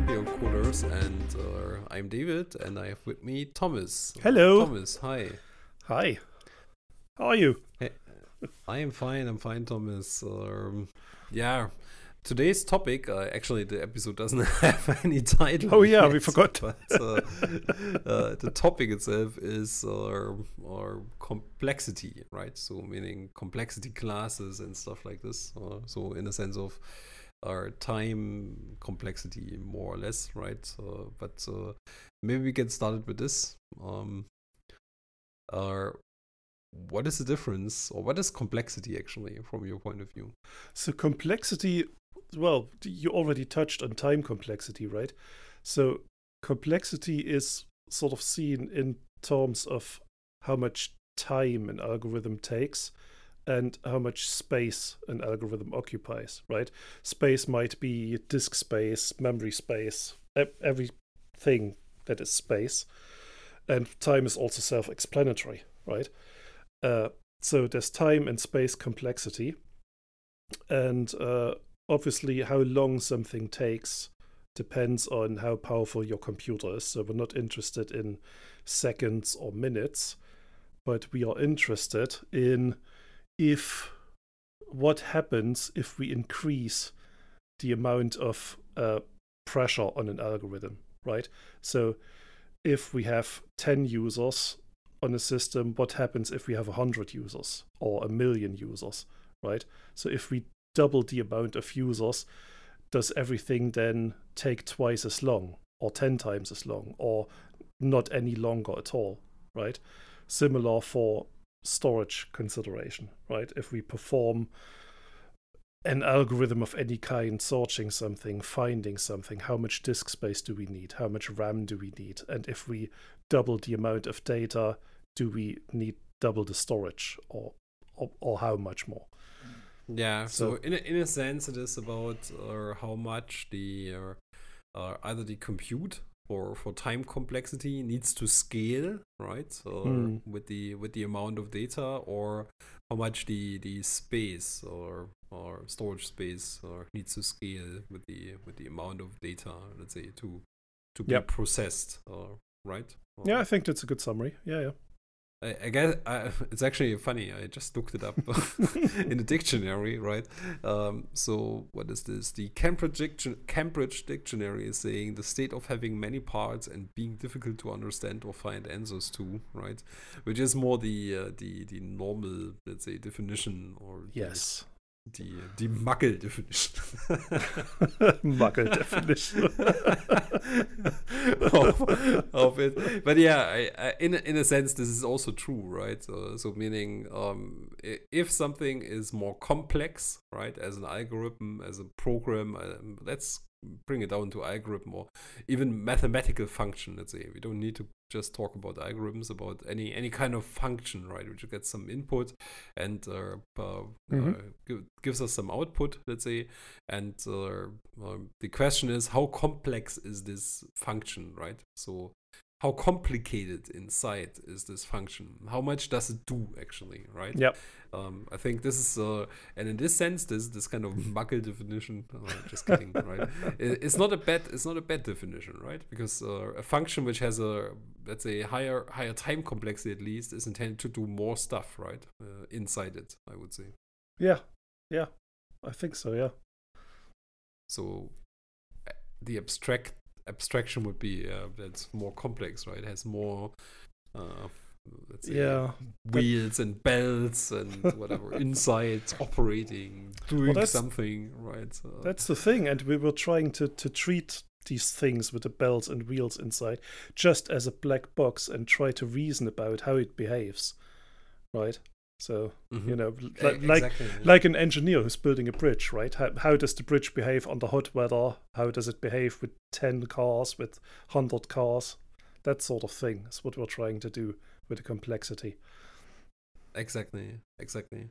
Hi, here are the Grumpy Old Coolers, and uh, I'm David, and I have with me Thomas. Hello. Thomas, hi. Hi. How are you? I am fine, I'm fine, Thomas. Um, yeah, today's topic, uh, actually, the episode doesn't have any title. Oh, yeah, we forgot. But uh, uh, the topic itself is uh, or complexity, right? So, meaning complexity classes and stuff like this. Uh, so, in a sense of our time complexity, more or less, right? But uh, maybe we get started with this. Um, uh, what is the difference, or what is complexity actually, from your point of view? So, complexity, well, you already touched on time complexity, right? So, complexity is sort of seen in terms of how much time an algorithm takes and how much space an algorithm occupies, right? Space might be disk space, memory space, everything that is space. And time is also self explanatory, right? Uh, so there's time and space complexity. And uh, obviously, how long something takes depends on how powerful your computer is. So we're not interested in seconds or minutes, but we are interested in if what happens if we increase the amount of uh, pressure on an algorithm, right? So if we have 10 users on a system, what happens if we have 100 users or a million users, right? So if we double the amount of users, does everything then take twice as long or 10 times as long or not any longer at all, right? Similar for storage consideration, right? If we perform an algorithm of any kind, searching something, finding something, how much disk space do we need? How much RAM do we need? And if we double the amount of data, do we need double the storage or or, or how much more? Yeah, so, So- in, a, in a sense, it is about uh, how much the uh, uh, either the compute for, for time complexity needs to scale, right? So Hmm. with the with the amount of data, or how much the, the space or or storage space or needs to scale with the with the amount of data, let's say, to to be Yep. processed, uh, right? Or- Yeah, I think that's a good summary. Yeah, yeah. I, I guess I, it's actually funny. I just looked it up in the dictionary, right? Um, so what is this? The Cambridge, Diction- Cambridge Dictionary is saying the state of having many parts and being difficult to understand or find answers to, right? Which is more the uh, the the normal, let's say, definition or Yes. The the Muggle definition. Muggle definition. of, of it. But yeah, I, I, in in a sense, this is also true, right? So, so meaning, um, if something is more complex, right, as an algorithm, as a program, um, let's bring it down to algorithm or even mathematical function. Let's say we don't need to just talk about algorithms, about any any kind of function, right, which gets some input and uh, uh, uh, Mhm. gi- gives us some output. Let's say, and uh, um, the question is how complex is this function right so how complicated inside is this function? How much does it do actually right? Yep. um, i think this is uh, and in this sense this this kind of muggle definition uh, just kidding right? It- it's not a bad it's not a bad definition right? Because uh, a function which has a let's say higher higher time complexity at least is intended to do more stuff right? Uh, inside it i would say. Yeah, yeah. I think so, yeah. So the abstract abstraction would be uh, that's more complex, right? It has more, uh, let's say, Yeah. wheels and belts and whatever inside operating, doing that's- something, right? So, That's the thing, and we were trying to to treat these things with the bells and wheels inside just as a black box and try to reason about how it behaves, right? So Mhm. you know, like exactly, yeah. like an engineer who's building a bridge, right? How, how does the bridge behave under hot weather? How does it behave with 10 cars, with 100 cars? That sort of thing is what we're trying to do with the complexity. Exactly, exactly.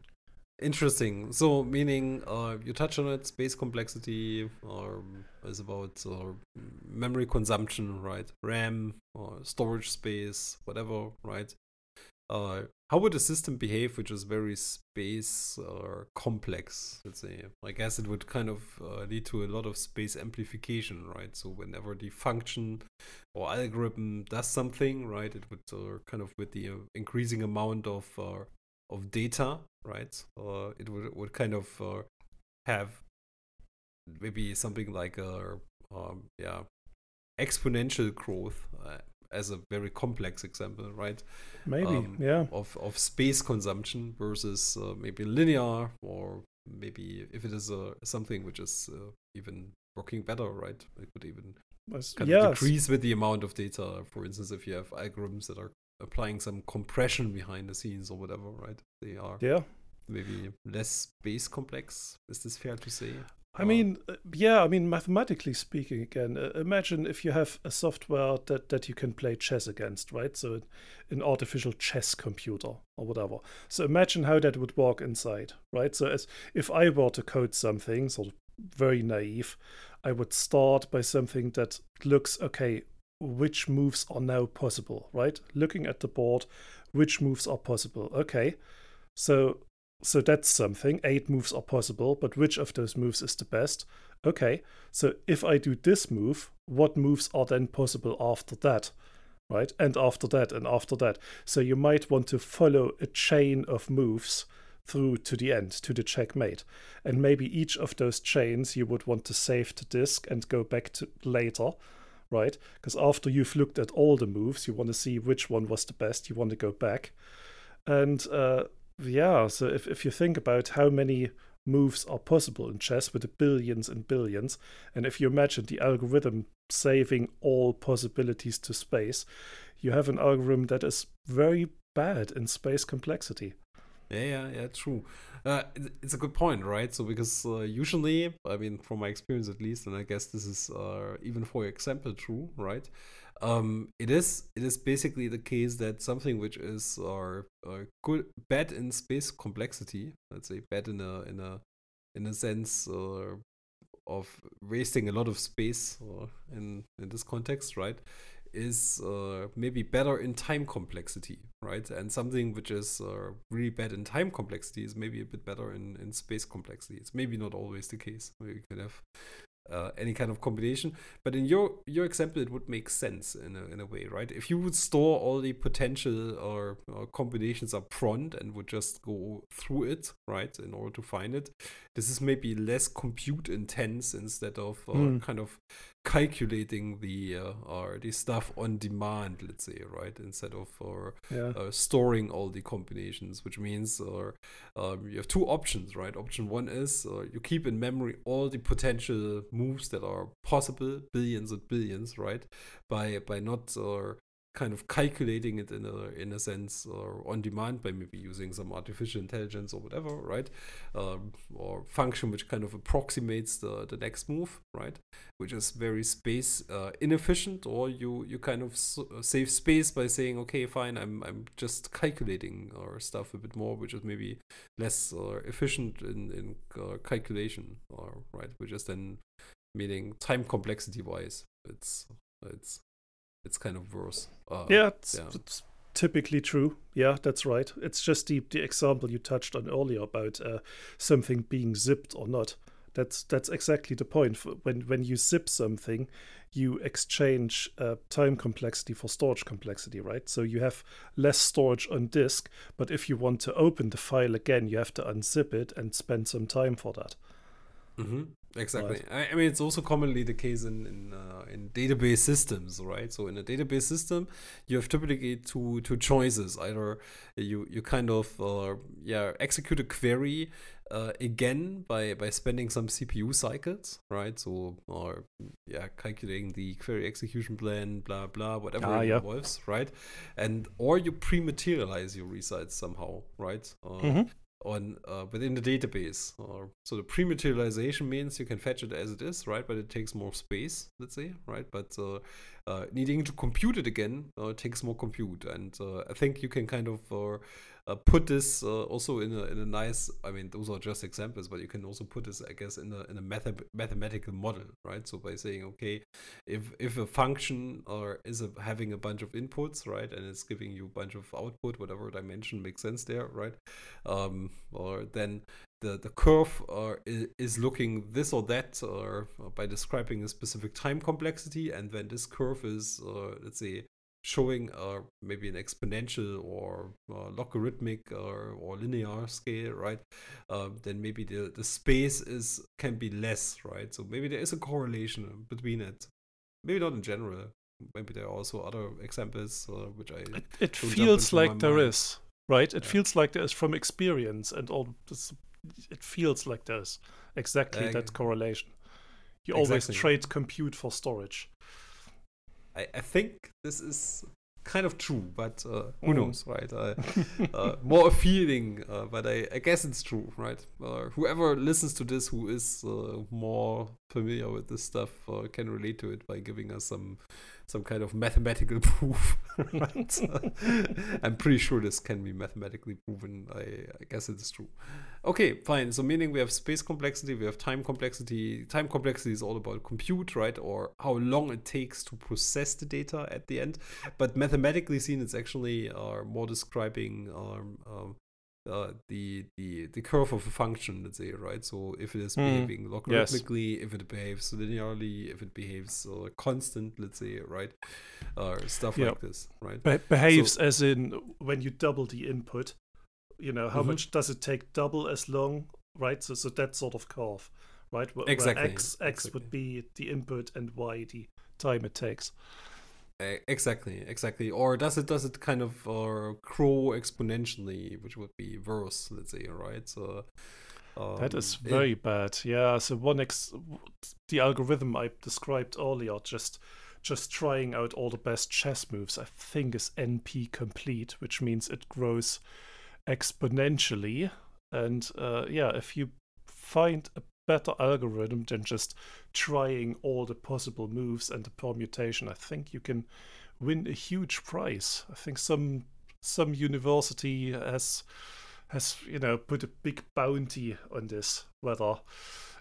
Interesting. So, meaning uh, you touch on it, space complexity, or is about uh, memory consumption, right? RAM or storage space, whatever, right? Uh, how would a system behave which is very space or complex let's say? I guess it would kind of uh, lead to a lot of space amplification right? So whenever the function or algorithm does something right it would uh, kind of with the uh, increasing amount of uh, of data right uh, it would, would kind of have maybe something like a um, yeah exponential growth as a very complex example, right? Maybe, um, yeah. Of of space consumption versus uh, maybe linear, or maybe if it is uh, something which is uh, even working better, right? It could even kind yes. of decrease with the amount of data. For instance, if you have algorithms that are applying some compression behind the scenes or whatever, right? They are yeah maybe less space complex. Is this fair to say? I mean, uh, yeah, I mean, mathematically speaking, again, uh, imagine if you have a software that, that you can play chess against, right? So, an artificial chess computer or whatever. So, imagine how that would work inside, right? So, as if I were to code something, sort of very naive, I would start by something that looks okay, which moves are now possible, right? Looking at the board, which moves are possible. Okay, so so that's something. Eight moves are possible, but which of those moves is the best? Okay, so if I do this move, what moves are then possible after that? Right? And after that, and after that. So you might want to follow a chain of moves through to the end, to the checkmate. And maybe each of those chains you would want to save to disk and go back to later, right? Because after you've looked at all the moves, you want to see which one was the best, you want to go back. And uh, yeah, so if, if you think about how many moves are possible in chess with the billions and billions, and if you imagine the algorithm saving all possibilities to space, you have an algorithm that is very bad in space complexity. Yeah, yeah, yeah, true. Uh, it's a good point, right? So because uh, usually, I mean, from my experience at least, and I guess this is uh, even for example true, right? Um, it is it is basically the case that something which is or uh, good bad in space complexity, let's say bad in a in a in a sense uh, of wasting a lot of space uh, in in this context, right? Is uh, maybe better in time complexity, right? And something which is uh, really bad in time complexity is maybe a bit better in, in space complexity. It's maybe not always the case. You can have uh, any kind of combination. But in your your example, it would make sense in a, in a way, right? If you would store all the potential or, or combinations up front and would just go through it, right, in order to find it, this is maybe less compute intense instead of uh, mm. kind of calculating the uh, or the stuff on demand let's say right instead of or yeah. uh, storing all the combinations which means or um, you have two options right option one is uh, you keep in memory all the potential moves that are possible billions and billions right? By by not or kind of calculating it in a in a sense or on demand by maybe using some artificial intelligence or whatever right? Um, or function which kind of approximates the the next move right? Which is very space uh, inefficient or you you kind of uh, save space by saying okay fine i'm i'm just calculating or stuff a bit more which is maybe less uh, efficient in in uh, calculation or right? Which is then meaning time complexity wise it's it's it's kind of worse. Uh, yeah, it's, yeah. it's, typically true. Yeah, that's right. It's just the, the example you touched on earlier about uh, something being zipped or not. That's that's exactly the point. When when you zip something, you exchange uh, time complexity for storage complexity, right? So you have less storage on disk, but if you want to open the file again, you have to unzip it and spend some time for that. Mm-hmm. Exactly. Right. I, mean, it's also commonly the case in in, uh, in database systems, right? So in a database system, you have typically two two choices. Either you you kind of uh, yeah execute a query uh, again by by spending some CPU cycles, right? So or yeah, calculating the query execution plan, blah blah, whatever ah, it yeah. involves, right? And or you pre-materialize your results somehow, right? Uh, mm-hmm on uh, within the database. Or so the pre-materialization means you can fetch it as it is, right? But it takes more space, let's say, right? But uh, uh, needing to compute it again uh, takes more compute, and uh, I think you can kind of uh, uh, put this uh, also in a in a nice. I mean, those are just examples, but you can also put this, I guess, in a in a math- mathematical model, right? So by saying, okay, if if a function or is a, having a bunch of inputs, right, and it's giving you a bunch of output, whatever dimension makes sense there, right? Um, or then the the curve uh, is looking this or that or by describing a specific time complexity and when this curve is uh, let's say showing uh, maybe an exponential or uh, logarithmic or, or linear scale right um, then maybe the, the space is can be less right so maybe there is a correlation between it maybe not in general maybe there are also other examples uh, which i it, it feels like there mind. is right it yeah. feels like there is from experience and all this it feels like there's exactly uh, that correlation. You exactly. always trade compute for storage. I, I think this is kind of true, but uh, who mm. knows, right? Uh, uh, more a feeling, uh, but I, I, guess it's true, right? Uh, whoever listens to this who is uh, more familiar with this stuff can relate to it by giving us some some kind of mathematical proof. I'm pretty sure this can be mathematically proven. I, I guess it's true. Okay, fine. So meaning we have space complexity, we have time complexity. Time complexity is all about compute, right? Or how long it takes to process the data at the end. But mathematically seen, it's actually uh, more describing um, um, uh, the the the curve of a function, let's say, right? So if it is mm. behaving logarithmically, yes. if it behaves linearly, if it behaves uh, constant, let's say, right, uh, stuff like this, right? Be- behaves so, as in when you double the input, you know, how mm-hmm. much does it take double as long, right? So so that sort of curve, right? Where, exactly. Where x x exactly. would be the input and y the time it takes. Exactly, exactly. Or does it does it kind of uh, grow exponentially, which would be worse, let's say, right? So um, that is very it, bad. Yeah. So one ex, the algorithm I described earlier, just just trying out all the best chess moves, I think is NP complete, which means it grows exponentially. And uh, yeah, if you find a better algorithm than just trying all the possible moves and the permutation. I think you can win a huge prize. I think some some university has has you know put a big bounty on this whether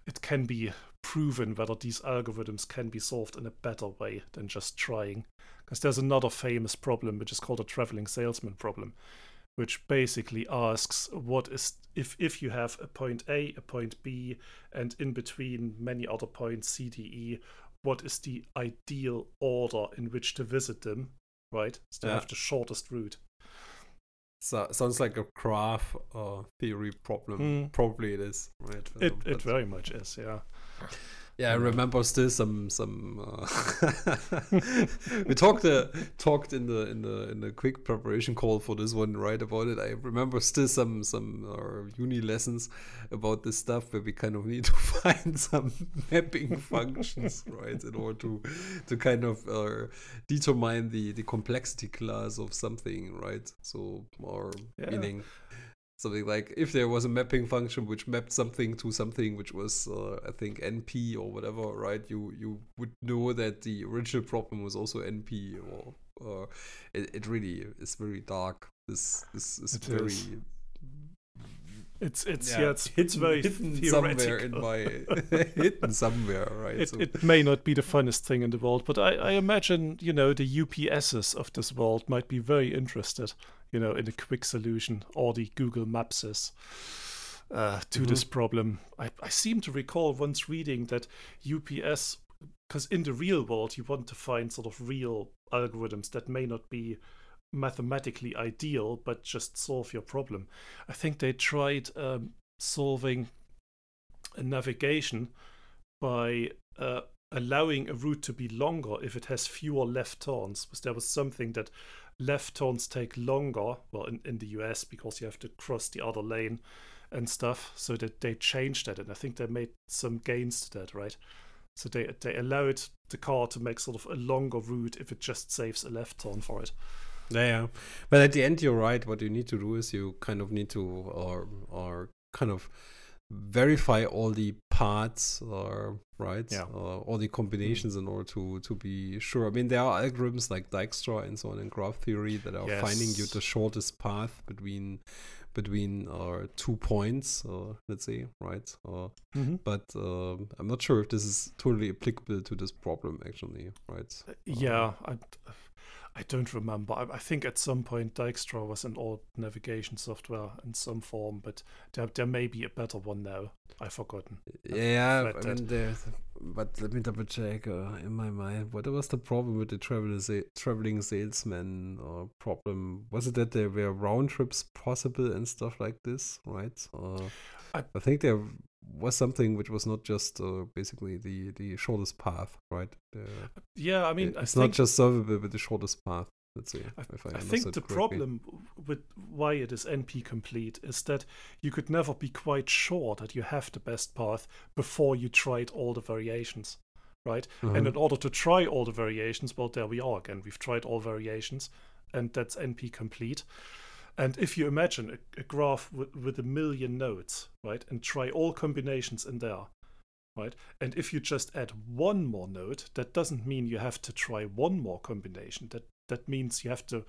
it can be proven whether these algorithms can be solved in a better way than just trying because there's another famous problem which is called a traveling salesman problem which basically asks what is if if you have a point A, a point B, and in between many other points C, D, E, what is the ideal order in which to visit them, right? So yeah. have the shortest route. So sounds like a graph uh, theory problem. Mm. Probably it is, right? It it very much is, yeah. Yeah, I remember still some some. Uh, we talked uh, talked in the in the in the quick preparation call for this one, right? About it. I remember still some some uh, uni lessons about this stuff where we kind of need to find some mapping functions, right, in order to to kind of uh, determine the the complexity class of something, right? So, or yeah. meaning something like if there was a mapping function which mapped something to something which was uh, i think np or whatever right you you would know that the original problem was also np or uh, it, it really is very dark this this is it very is. It's it's yeah, yeah it's, hidden, it's very hidden somewhere in my hidden somewhere, right? It, so. it may not be the funnest thing in the world, but I, I imagine you know the UPSs of this world might be very interested you know, in a quick solution, or the Google Mapses uh, to mm-hmm. this problem. I, I seem to recall once reading that UPS, because in the real world, you want to find sort of real algorithms that may not be mathematically ideal, but just solve your problem. I think they tried um, solving a navigation by uh, allowing a route to be longer if it has fewer left turns. Because there was something that left turns take longer, well, in, in the US, because you have to cross the other lane and stuff. So that they changed that, and I think they made some gains to that, right? So they they allowed the car to make sort of a longer route if it just saves a left turn for it. Yeah, but at the end, you're right. What you need to do is you kind of need to, or or kind of verify all the parts or right Yeah. uh, all the combinations in order to to be sure i mean there are algorithms like dijkstra and so on in graph theory that are finding you the shortest path between between uh, two points uh, let's say right uh, Mhm. but um, i'm not sure if this is totally applicable to this problem actually right Yeah, I, I don't remember. I, I think at some point Dijkstra was an old navigation software in some form, but there, there may be a better one now. I've forgotten. Yeah, I mean, there's, but let me double check uh, in my mind. What was the problem with the travel traveling salesman or problem? Was it that there were round trips possible and stuff like this, right? Uh, I- I, think there was something which was not just uh, basically the the shortest path, right? The- Yeah, I mean, I it's think, not just solvable with the shortest path. Let's say. I, if I, I think the correctly. problem with why it is NP complete is that you could never be quite sure that you have the best path before you tried all the variations, right? And Mhm. in order to try all the variations, well, there we are again. We've tried all variations, and that's NP complete. And if you imagine a, a graph with, with a million nodes, right, and try all combinations in there, right, and if you just add one more node, that doesn't mean you have to try one more combination. That that means you have to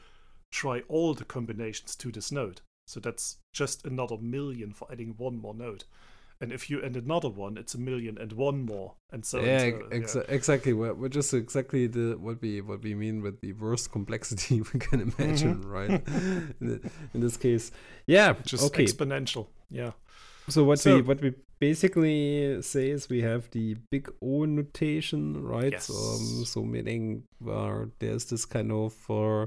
try all the combinations to this node. So that's just another million for adding one more node. And if you end another one, it's a million and one more, and so yeah, ex- exactly. We're, we're just exactly the what we what we mean with the worst complexity we can imagine, right? in, the- in this case, yeah. just okay. exponential. Yeah. so what so- we what we basically say is we have the big O notation, right? Yes. Um, so meaning uh, there's this kind of uh,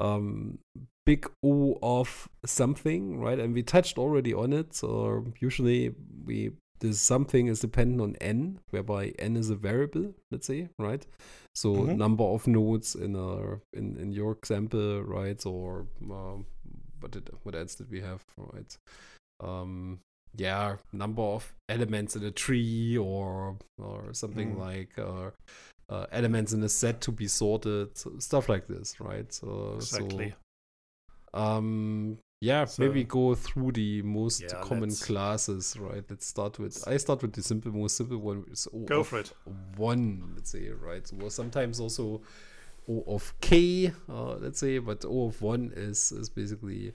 um big O of something, right? And we touched already on it. So usually we this something is dependent on n, whereby n is a variable, let's say, right? So Mhm. number of nodes in a in in your example, right? Or um, what did what else did we have, right? Um, yeah, number of elements in a tree, or or something Mm. like uh, uh, elements in a set to be sorted, so stuff like this, right? So Exactly. So, um, yeah, So- maybe go through the most Yeah, common classes, right? Let's start with. I start with the simple, most simple one. Is O Go for it. One, let's say, right? So sometimes also O of k, uh, let's say, but O of one is is basically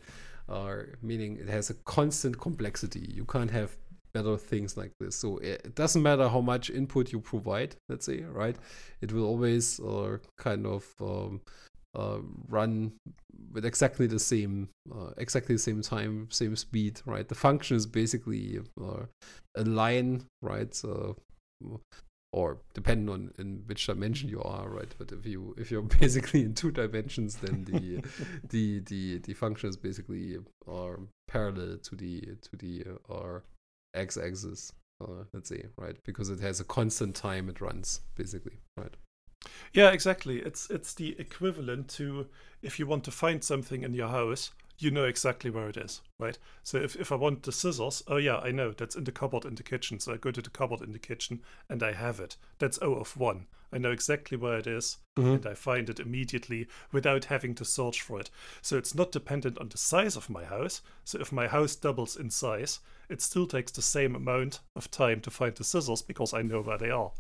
uh, meaning it has a constant complexity. You can't have better things like this. So it, doesn't matter how much input you provide, let's say, right? It will always uh, kind of um, uh, run with exactly the same, uh, exactly the same time, same speed, right? The function is basically uh, a line, right? So, or depending on in which dimension you are, right? But if you if you're basically in two dimensions, then the the the the function is basically uh, parallel to the to the uh, or x-axis, uh, let's say, right? Because it has a constant time it runs, basically, right? Yeah, exactly. It's it's the equivalent to if you want to find something in your house, you know exactly where it is, right? So if, if I want the scissors, oh yeah, I know that's in the cupboard in the kitchen. So I go to the cupboard in the kitchen and I have it. That's O of one. I know exactly where it is mm-hmm. and I find it immediately without having to search for it. So it's not dependent on the size of my house. So if my house doubles in size, it still takes the same amount of time to find the scissors because I know where they are.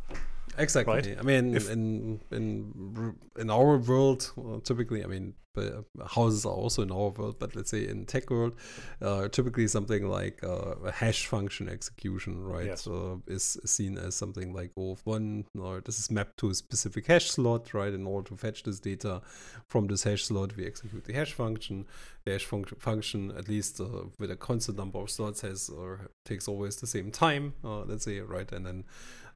Exactly. Right? I mean, If- in in in our world, well, typically, I mean, uh, houses are also in our world, but let's say in tech world, uh, typically something like uh, a hash function execution, right, Yes. uh, is seen as something like O of one, or this is mapped to a specific hash slot, right? In order to fetch this data from this hash slot, we execute the hash function. The hash func- function, at least uh, with a constant number of slots, has or takes always the same time, uh, let's say, right, and then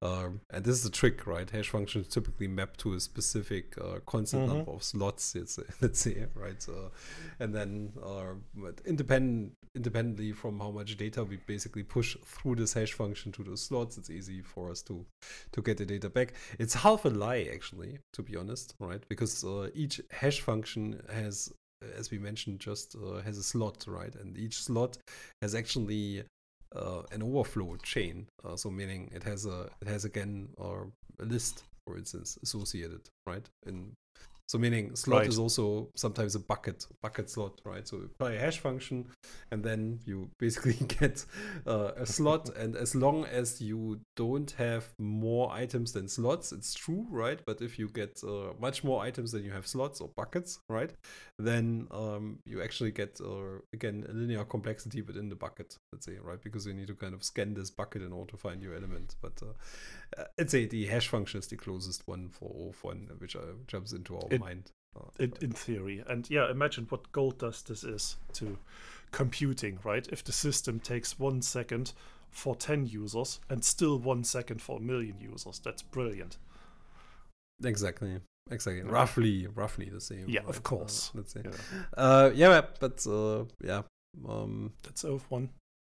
um, and this is the trick, right? Hash functions typically map to a specific uh, constant Mhm. number of slots. It's, let's say, right? So, and then uh, but independent, independently from how much data we basically push through this hash function to those slots, it's easy for us to to get the data back. It's half a lie, actually, to be honest, right? Because uh, each hash function has, as we mentioned, just uh, has a slot, right? And each slot has actually uh, an overflow chain. Uh, so meaning it has a it has again or a list, for instance, associated, right? In So meaning slot Right. is also sometimes a bucket bucket slot, right? So you apply a hash function, and then you basically get uh, a slot. and as long as you don't have more items than slots, it's true, right? But if you get uh, much more items than you have slots or buckets, right? Then um, you actually get uh, again a linear complexity within the bucket, let's say, right? Because you need to kind of scan this bucket in order to find your element. But uh, uh, let's say the hash function is the closest one for O1, which uh, jumps into our It- mind. Uh, in, in theory. And yeah, imagine what gold dust this is to computing, right? If the system takes one second for 10 users and still one second for a million users, that's brilliant. Exactly. Exactly. Yeah. Roughly, roughly the same. Yeah, of course. Uh, let's say. Yeah. Uh, yeah, but uh, yeah. Um, That's O of 1.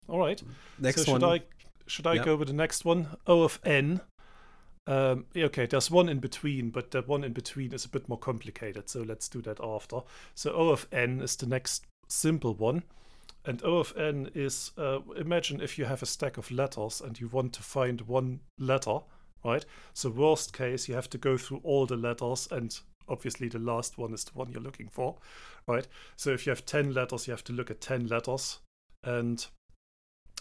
All right. next so one. should I should I Yeah. go with the next one? O of n. Um, okay, there's one in between, but that one in between is a bit more complicated. So let's do that after. So O of n is the next simple one, and O of n is uh, imagine if you have a stack of letters and you want to find one letter, right? So worst case, you have to go through all the letters, and obviously the last one is the one you're looking for, right? So if you have ten letters, you have to look at ten letters, and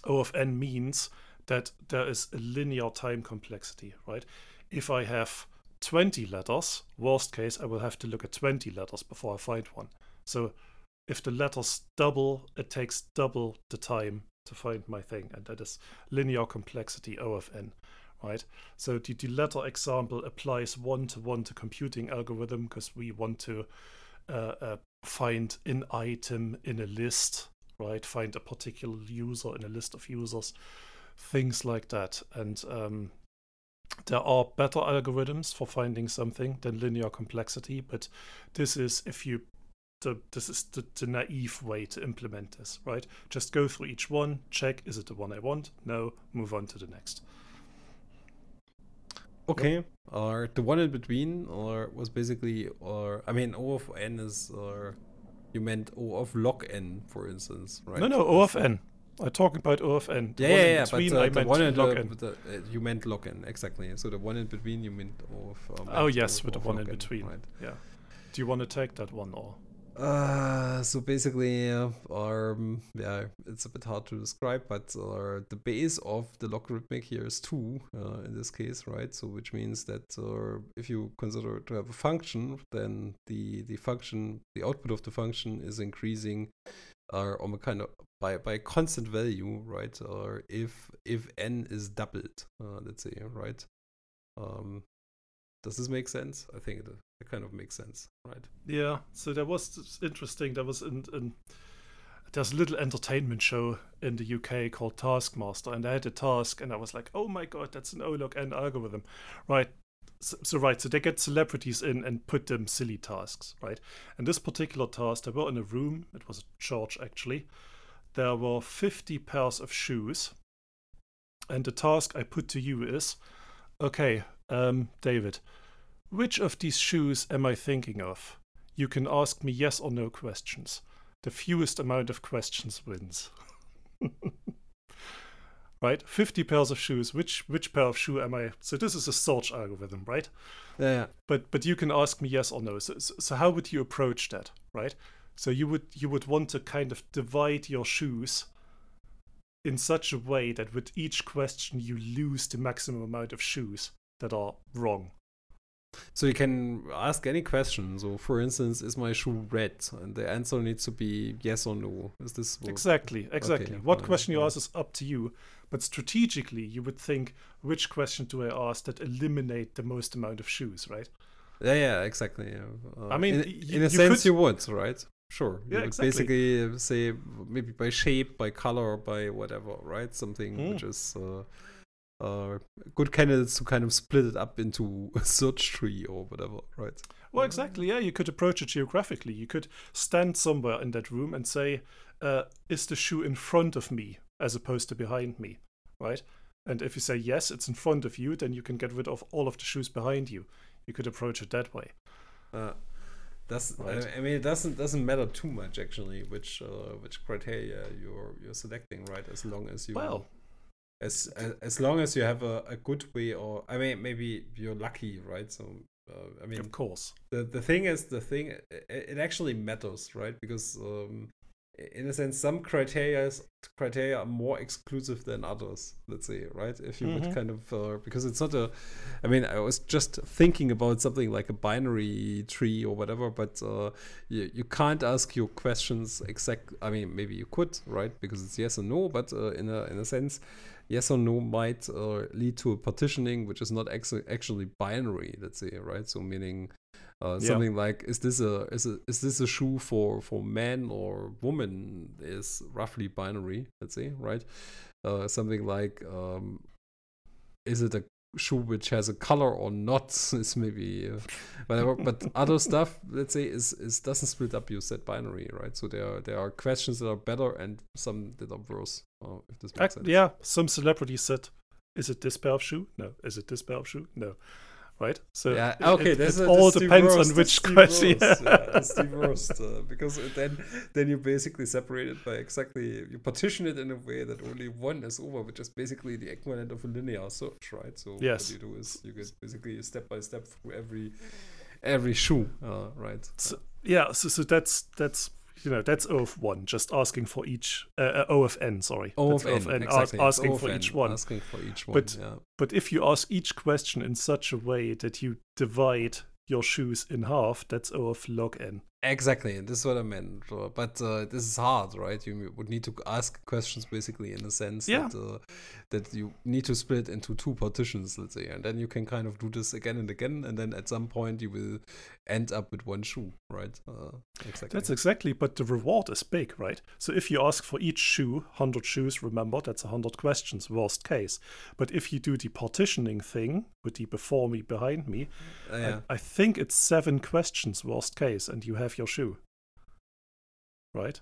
O of n means that there is a linear time complexity, right? If I have 20 letters, worst case, I will have to look at 20 letters before I find one. So if the letters double, it takes double the time to find my thing, and that is linear complexity O of n, right? So the, the letter example applies one to one to computing algorithm because we want to uh, uh, find an item in a list, right? Find a particular user in a list of users, things like that. And um, there are better algorithms for finding something than linear complexity, but this is if you the, this is the, the naive way to implement this, right? Just go through each one, check is it the one I want? No, move on to the next. Okay. Or the one in between, or was basically, or I mean, O of n is, or you meant O of log n, for instance, right? No, no, O of n. I'm talking about O and. The Yeah, one yeah, in yeah. between, but uh, I the meant one in log the, the, uh, you meant log n exactly. So the one in between, you meant of. Uh, Oh yes, with the one in between. right? Yeah. Do you want to take that one or? Uh, so basically, uh, um, yeah, it's a bit hard to describe, but uh, the base of the logarithmic here is two uh, in this case, right? So which means that uh, if you consider to have a function, then the the function, the output of the function is increasing, on a kind of by by constant value, right? Or if if n is doubled, uh, let's say, right? Um, does this make sense? I think it, it kind of makes sense, right? Yeah. So there was interesting. There was in, in there's a little entertainment show in the UK called Taskmaster, and I had a task, and I was like, oh my god, that's an O log n algorithm, right? So, right, so they get celebrities in and put them silly tasks, right? And this particular task, they were in a room. It was a church actually. There were 50 pairs of shoes, and the task I put to you is, okay, um, David, which of these shoes am I thinking of? You can ask me yes or no questions. The fewest amount of questions wins. right? 50 pairs of shoes. Which which pair of shoe am I? So this is a search algorithm, right? Yeah. But but you can ask me yes or no. So, so, so how would you approach that, right? So you would you would want to kind of divide your shoes in such a way that with each question you lose the maximum amount of shoes that are wrong. So you can ask any question. So, for instance, is my shoe red? And the answer needs to be yes or no. Is this what- Exactly, exactly. what fine, question you ask is up to you. But strategically, you would think, which question do I ask that eliminate the most amount of shoes, right? Yeah, yeah, exactly. yeah. Uh, I mean, in, y- in a you sense, could- you would, right? Sure. You Yeah, would exactly. basically say maybe by shape, by color, by whatever, right? Something Mm. which is uh, uh, good candidates to kind of split it up into a search tree or whatever, right? Well, exactly. Yeah, you could approach it geographically. You could stand somewhere in that room and say, uh, "Is the shoe in front of me as opposed to behind me?" Right? And if you say yes, it's in front of you, then you can get rid of all of the shoes behind you. You could approach it that way. Uh, that's Right. I, I mean it doesn't doesn't matter too much actually which uh, which criteria you're you're selecting right as long as you Well, as as, as long as you have a, a good way or I mean maybe you're lucky right so uh, I mean, of course. the the thing is the thing it, it actually matters right because um, in a sense some criteria criteria are more exclusive than others let's say right if you Mhm. would kind of uh, because it's not a i mean i was just thinking about something like a binary tree or whatever but uh, you, you can't ask your questions exact i mean maybe you could right because it's yes or no but uh, in a in a sense yes or no might uh, lead to a partitioning which is not ex- actually binary let's say right so meaning uh, Yeah. something like is this a is a is this a shoe for for man or woman is roughly binary let's say right uh, something like um, is it a shoe which has a color or not is maybe uh, whatever but other stuff let's say is is doesn't split up your set binary right so there are there are questions that are better and some that are worse uh, if this makes sense yeah, some celebrities said, "Is it this pair of shoe? No. Is it this pair of shoe? No." Right. So yeah, okay. it, it all depends on which question. worst, yeah, the worst, uh, because then then you basically separate it by exactly you partition it in a way that only one is over, which is basically the equivalent of a linear search, right? So Yes. what you do is you get basically step by step through every every shoe, uh, right? So, yeah. So, so that's that's you know that's O of one, just asking for each uh, uh, O of n. Sorry, O That's of n, as- exactly. it's asking O of for n, each one. Asking for each one, But- yeah. But if you ask each question in such a way that you divide your shoes in half, that's O of log n. Exactly, and this is what I meant. But uh, this is hard, right? You would need to ask questions basically in the sense Yeah. that uh, that you need to split into two partitions, let's say, and then you can kind of do this again and again, and then at some point you will end up with one shoe, right? Uh, exactly. That's exactly, but the reward is big, right? So if you ask for each shoe, 100 shoes, remember, that's 100 questions, worst case. But if you do the partitioning thing with the before me, behind me, Uh, yeah. I, I think it's seven questions, worst case, and you have your shoe. Right?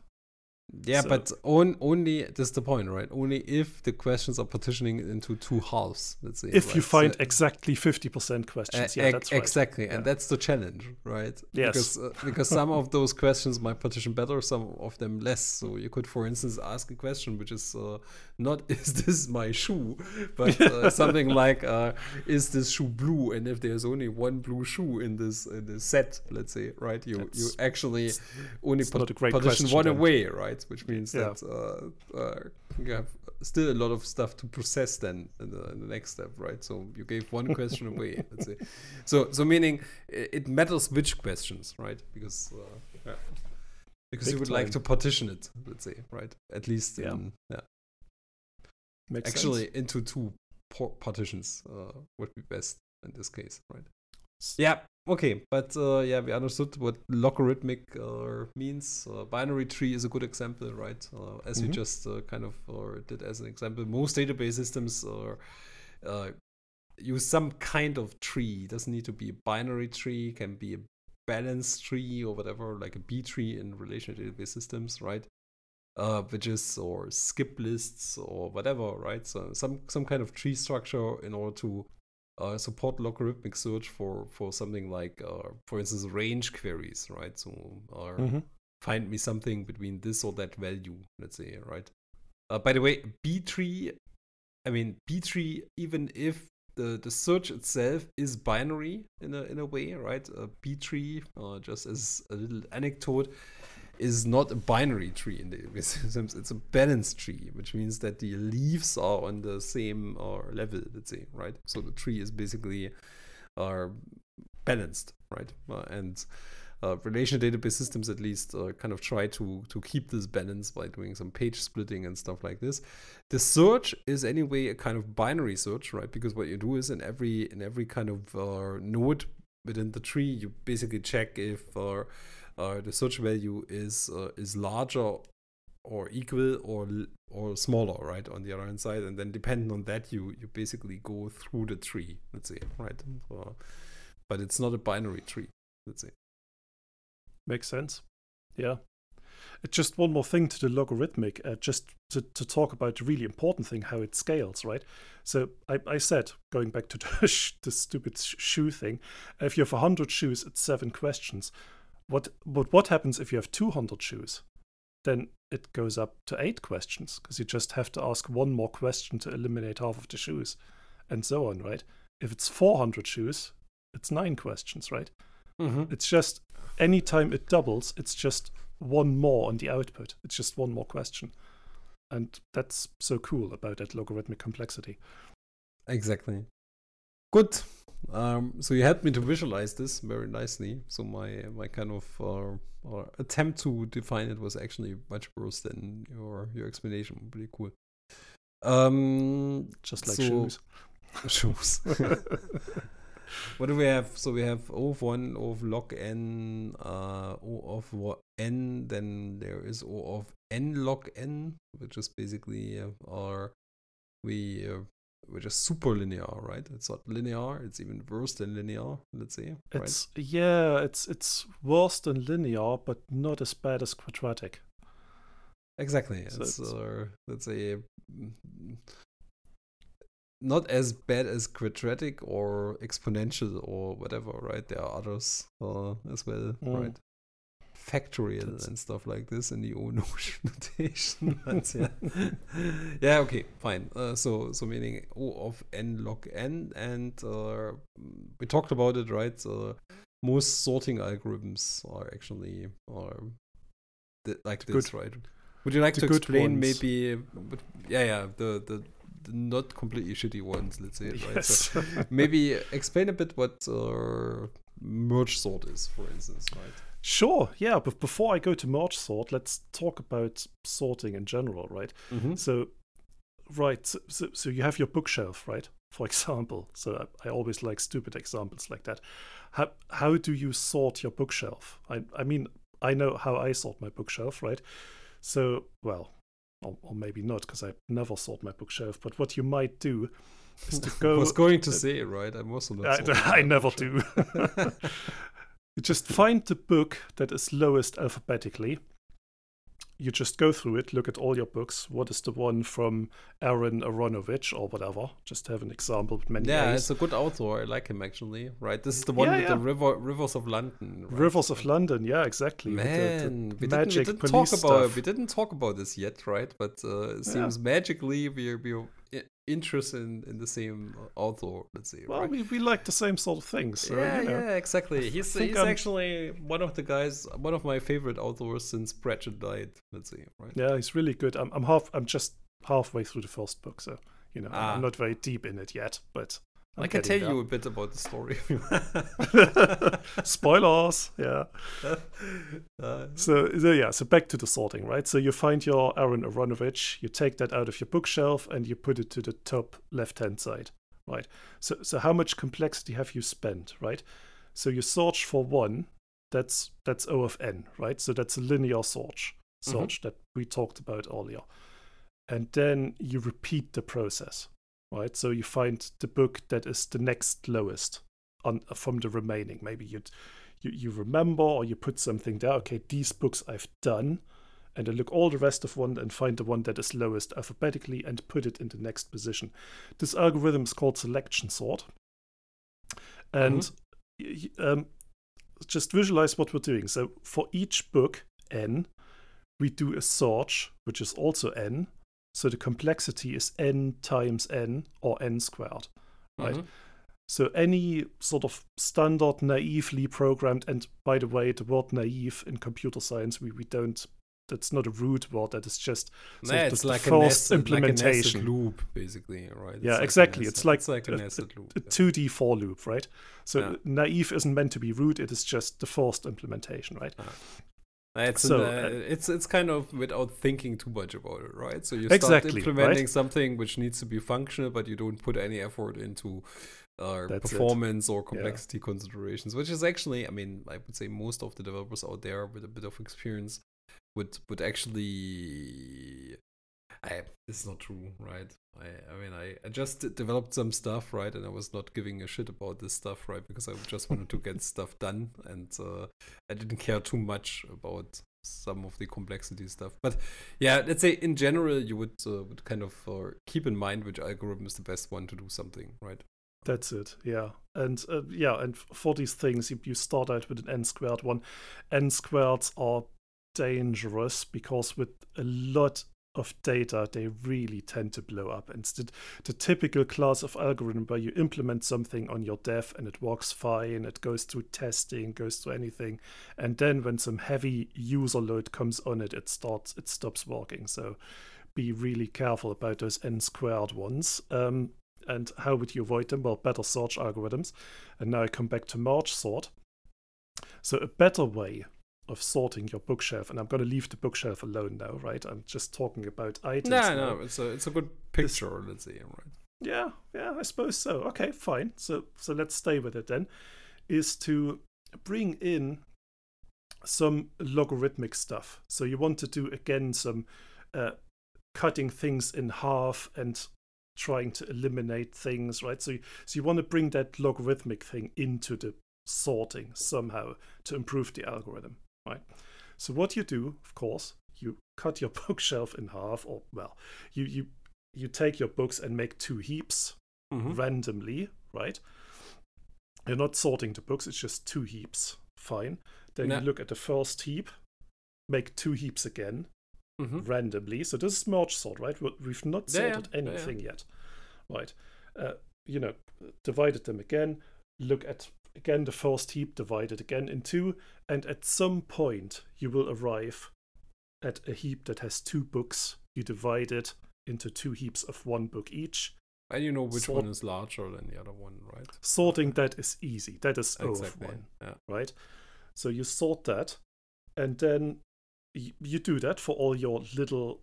Yeah, So- but on, only that's the point, right? Only if the questions are partitioning into two halves, let's say. If you find So- exactly 50% Uh, questions. yeah, ex- that's right. Exactly, and that's the challenge, right? Yes. Because, uh, because some of those questions might partition better, some of them less. So you could, for instance, ask a question which is uh, not "Is this my shoe?" but uh, something like uh, "Is this shoe blue?" And if there's only one blue shoe in this in this set, let's say, right, you you actually only it's not a great partition question one then. away, right? Which means Yeah. that uh, uh, you have still a lot of stuff to process then in the, in the next step, right? So you gave one question away, let's say. So so meaning it matters which questions, right? Because uh, yeah. because you Big would like to partition it, let's say, right? At least Yeah. in, yeah. Makes Actually, sense. into two partitions uh, would be best in this case, right? Yeah. Okay, but uh, yeah, we understood what logarithmic uh, means. Uh, binary tree is a good example, right? Uh, as we Mhm. just uh, kind of uh, did as an example. Most database systems uh, use some kind of tree. It doesn't need to be a binary tree. Can be a balanced tree or whatever, like a B tree in relational database systems, right? Uh, which is or skip lists or whatever, right? So some some kind of tree structure in order to uh, support logarithmic search for for something like, uh, for instance, range queries, right? So, or Mhm. find me something between this or that value, let's say, right? Uh, by the way, B tree, I mean B tree, even if the the search itself is binary in a in a way, right? A B tree, uh, just as a little anecdote, is not a binary tree in the systems. It's a balanced tree, which means that the leaves are on the same uh, level, let's say, right? So the tree is basically are balanced, right? Uh, and uh, relational database systems at least uh, kind of try to to keep this balance by doing some page splitting and stuff like this. The search is anyway a kind of binary search, right? Because what you do is in every in every kind of uh, node within the tree, you basically check if uh, the search value is uh, is larger or equal or or smaller, right? On the other hand side, and then depending on that, you you basically go through the tree. Let's say, right? Uh, but it's not a binary tree. Let's say. Makes sense. Yeah. Uh, Just one more thing to the logarithmic, uh, just to, to talk about the really important thing, how it scales, right? So I, I said, going back to the, the stupid sh- shoe thing, if you have 100 shoes, it's seven questions. What, but what happens if you have 200 shoes? Then it goes up to eight questions because you just have to ask one more question to eliminate half of the shoes and so on, right? If it's 400 shoes, it's nine questions, right? Mhm. It's just anytime it doubles, it's just one more on the output. It's just one more question. And that's so cool about that logarithmic complexity. Exactly. Good. Um, so you helped me to visualize this very nicely. So my my kind of uh, or attempt to define it was actually much worse than your your explanation. Pretty cool. Um, Just like So- shoes. shoes. what do we have? So we have O of one, O of log n, uh, O of n. Then there is O of n log n, which is basically uh, our we uh, which is super linear, right? It's not linear. It's even worse than linear. Let's say, right? It's yeah, it's it's worse than linear, but not as bad as quadratic. Exactly. So it's, it's- uh, let's say mm, not as bad as quadratic or exponential or whatever, right? There are others uh, as well, Mm. right? Factorial and stuff like this in the O notion notation. yeah. yeah, okay, fine. Uh, so so meaning O of n log n and uh, we talked about it, right? Uh, most sorting algorithms are actually are th- like The this, good- right? Would you like to explain ones. maybe? But yeah, yeah, the, the the not completely shitty ones, let's say, right? Yes. So maybe explain a bit what uh, merge sort is, for instance, right? Sure, yeah, but before I go to merge sort, let's talk about sorting in general, right? Mm-hmm. So, right, so, so, you have your bookshelf, right? For example, so I, I always like stupid examples like that. How how do you sort your bookshelf? I I mean, I know how I sort my bookshelf, right? So, well, or, or maybe not, because I never sort my bookshelf. But what you might do is to go. I was going to say, right? I'm also not. I, sorting I never do. You just find the book that is lowest alphabetically. You just go through it, look at all your books. What is the one from Aaron Aaronovitch or whatever? Just to have an example with many yeah, A's. it's a good author. I like him actually. Right, this is the one Yeah, with the river, rivers of London. Right? Rivers of London, yeah, exactly. with the- the Man, we didn't, we didn't talk about stuff. we didn't talk about this yet, right? But uh, it Yeah. seems magically we're we're i- interested in, in the same author. Let's say, Well, right? we, we like the same sort of things. So, yeah, you know. yeah, exactly. He's he's I'm- actually one of the guys, one of my favorite authors since Pratchett died. Let's say, right? Yeah, he's really good. I'm, I'm half. I'm just halfway through the first book, so you know Ah. I'm not very deep in it yet. But I'm I can tell you a bit about the story. spoilers. Yeah. uh, So, so yeah. So back to the sorting, right? So you find your Aaron Aaronovitch. You take that out of your bookshelf and you put it to the top left-hand side, right? So, so how much complexity have you spent, right? So you search for one. That's that's O of n, right? So that's a linear search, search that we talked about earlier. And then you repeat the process, right? So you find the book that is the next lowest on from the remaining. Maybe you you you remember or you put something there. Okay, these books I've done, and then look all the rest of one and find the one that is lowest alphabetically and put it in the next position. This algorithm is called selection sort, and y- um, just visualize what we're doing. So for each book n, we do a search, which is also n. So the complexity is n times n or n squared. Right. mhm. So any sort of standard naively programmed, and by the way, the word naive in computer science, we, we don't. That's not a root word. That is just of it's the like a, first nested, like a implementation. loop, basically, right? It's Yeah, like exactly. It's like it's like a a- nested loop. a yeah. 2D for loop, right? So Yeah. naive isn't meant to be root. It is just the first implementation, right? It's So, an, uh, uh, it's it's kind of without thinking too much about it, right? So you start Exactly, implementing right? something which needs to be functional, but you don't put any effort into uh, That's it. performance or complexity considerations, which is actually, I mean, I would say most of the developers out there with a bit of experience would would actually. I, is not true, right? I, I mean, I, I just developed some stuff, right? And I was not giving a shit about this stuff, right? Because I just wanted to get stuff done. And uh, I didn't care too much about some of the complexity stuff. But yeah, let's say in general, you would uh, would kind of uh, keep in mind which algorithm is the best one to do something, right? That's it. Yeah, and uh, yeah, and for these things, you, you start out with an n squared one. N squareds are dangerous because with a lot of data, they really tend to blow up. And it's the, the typical class of algorithm where you implement something on your dev and it works fine, it goes through testing, goes through anything, and then when some heavy user load comes on it, it starts it stops working. So be really careful about those n squared ones. Um, and how would you avoid them? Well, better search algorithms. And now I come back to merge sort. So a better way of sorting your bookshelf, and I'm going to leave the bookshelf alone now, right? I'm just talking about items. No, now. no, it's a it's a good picture, this, let's say, right? Yeah, yeah, I suppose so. Okay, fine. So so let's stay with it then. Is to bring in some logarithmic stuff. So you want to do again some uh, cutting things in half and trying to eliminate things, right? So you, so you want to bring that logarithmic thing into the sorting somehow to improve the algorithm right? So what you do, of course, you cut your bookshelf in half, or well, you you you take your books and make two heaps mm-hmm. randomly, right? You're not sorting the books; it's just two heaps. Fine. Then you look at the first heap, make two heaps again, mm-hmm. randomly. So this is merge sort, right? We've not sorted yeah, anything yeah. yet, right? Uh, you know, divided them again. Look at again the first heap divided again in two, and at some point you will arrive at a heap that has two books. You divide it into two heaps of one book each. And you know which Sort- one is larger than the other one, right? Sorting that is easy. That is O exactly. one, yeah. right? So you sort that, and then y- you do that for all your little,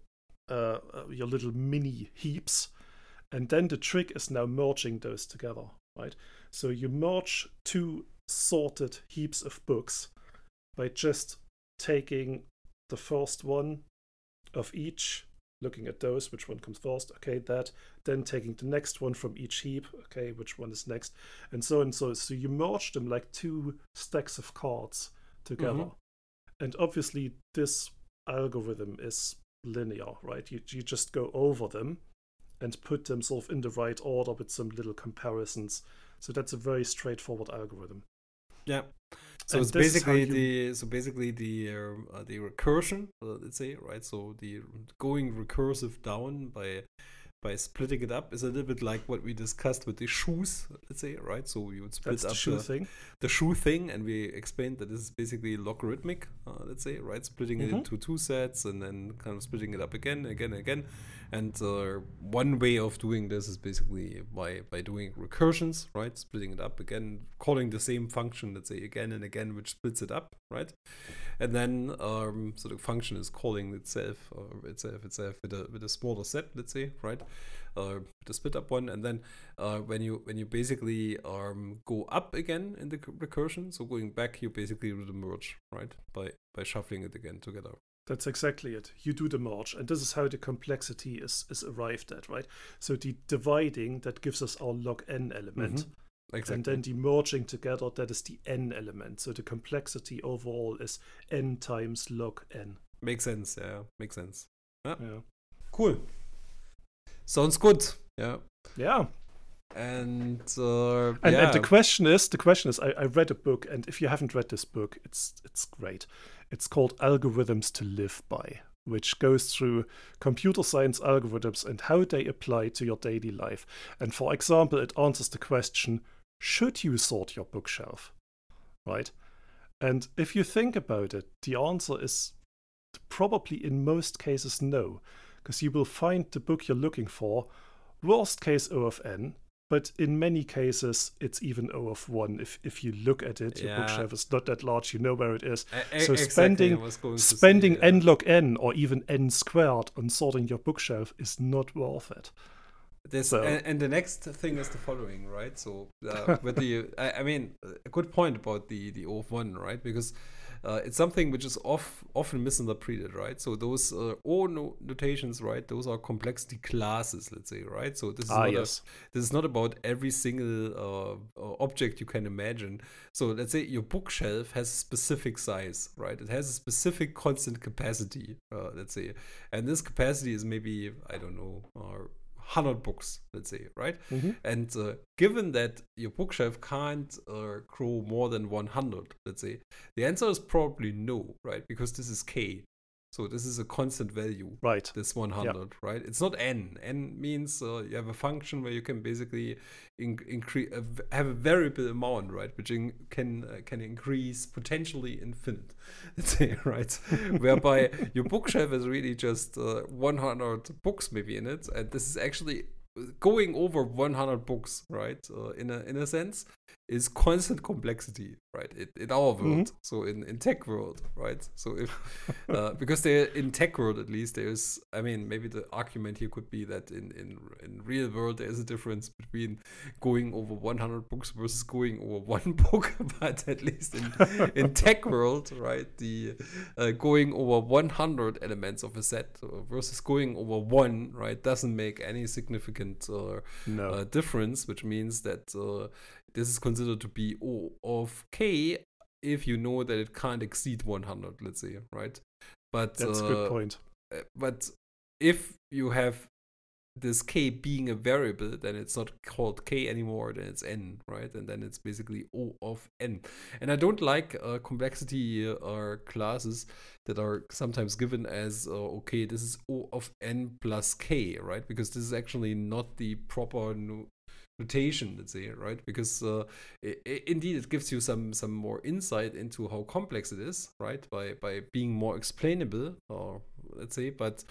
uh, uh, your little mini heaps, and then the trick is now merging those together, right? So you merge two sorted heaps of books by just taking the first one of each, looking at those, which one comes first, okay, that, then taking the next one from each heap, okay, which one is next, and so and so. So you merge them like two stacks of cards together. Mm-hmm. And obviously, this algorithm is linear, right? You, you just go over them and put them sort of in the right order with some little comparisons so that's a very straightforward algorithm. Yeah. So and it's basically you... the so basically the uh, the recursion, uh, let's say, right? So the going recursive down by by splitting it up is a little bit like what we discussed with the shoes, let's say, right? So you would split That's up the shoe the, thing. the shoe thing, and we explained that this is basically logarithmic, uh, let's say, right? Splitting mm-hmm. it into two sets and then kind of splitting it up again, again, again. And uh, one way of doing this is basically by by doing recursions, right? Splitting it up again, calling the same function, let's say, again and again, which splits it up, right? And then um, so the function is calling itself or itself itself with a with a smaller set, let's say, right? Uh, the split up one, and then uh, when you when you basically um, go up again in the recursion, so going back, you basically do the merge, right? By by shuffling it again together. That's exactly it. You do the merge, and this is how the complexity is is arrived at, right? So the dividing that gives us our log n element. Mm-hmm. Exactly. And then the merging together, that is the n element. So the complexity overall is n times log n. Makes sense, yeah. Makes sense. Yeah. yeah. Cool. Sounds good. Yeah. Yeah. And, uh, and, yeah. and the question is, the question is, I, I read a book, and if you haven't read this book, it's it's great. It's called Algorithms to Live By, which goes through computer science algorithms and how they apply to your daily life. And for example, it answers the question should you sort your bookshelf? Right? And if you think about it, the answer is probably in most cases no, because you will find the book you're looking for, worst case O of n, but in many cases it's even O of one. If if you look at it, your bookshelf is not that large. You know where it is. A- so exactly spending spending say, yeah. n log n or even n squared on sorting your bookshelf is not worth it. This so. and, and, the next thing is the following, right? So uh, with the, I, I, mean, a good point about the the O of one, right? Because uh, it's something which is off, often misinterpreted, right? So those uh, O no- notations, right? Those are complexity classes, let's say, right? So this is ah, not yes. a, this is not about every single uh, uh, object you can imagine. So let's say your bookshelf has a specific size, right? It has a specific constant capacity, uh, let's say, and this capacity is maybe I don't know, or 100 books, let's say, right? Mm-hmm. And uh, given that your bookshelf can't uh, grow more than 100, let's say, the answer is probably no, right? Because this is k. So this is a constant value. Right. This 100, right? It's not n. n means uh, you have a function where you can basically in- increase uh, have a variable amount, right, which in- can uh, can increase potentially infinite. Let's say, right? Whereby your bookshelf is really just uh, 100 books maybe in it, and this is actually going over 100 books, right? Uh, in a in a sense, is constant complexity, right? In, in our world, Mhm. so in, in tech world, right? So if uh, because there in tech world at least there is, I mean, maybe the argument here could be that in in in real world there is a difference between going over 100 books versus going over one book, but at least in in tech world, right? The uh, going over 100 elements of a set versus going over one, right, doesn't make any significant uh, No. uh, difference, which means that uh, this is considered to be O of k if you know that it can't exceed 100, let's say, right? But That's a uh, good point. uh, but if you have this k being a variable, then it's not called k anymore. Then it's n, right? And then it's basically O of n. And I don't like uh, complexity uh, or classes that are sometimes given as uh, okay, this is O of n plus k, right? Because this is actually not the proper no- notation, let's say, right? Because uh, i i indeed it gives you some some more insight into how complex it is, right? By by being more explainable, or let's say, but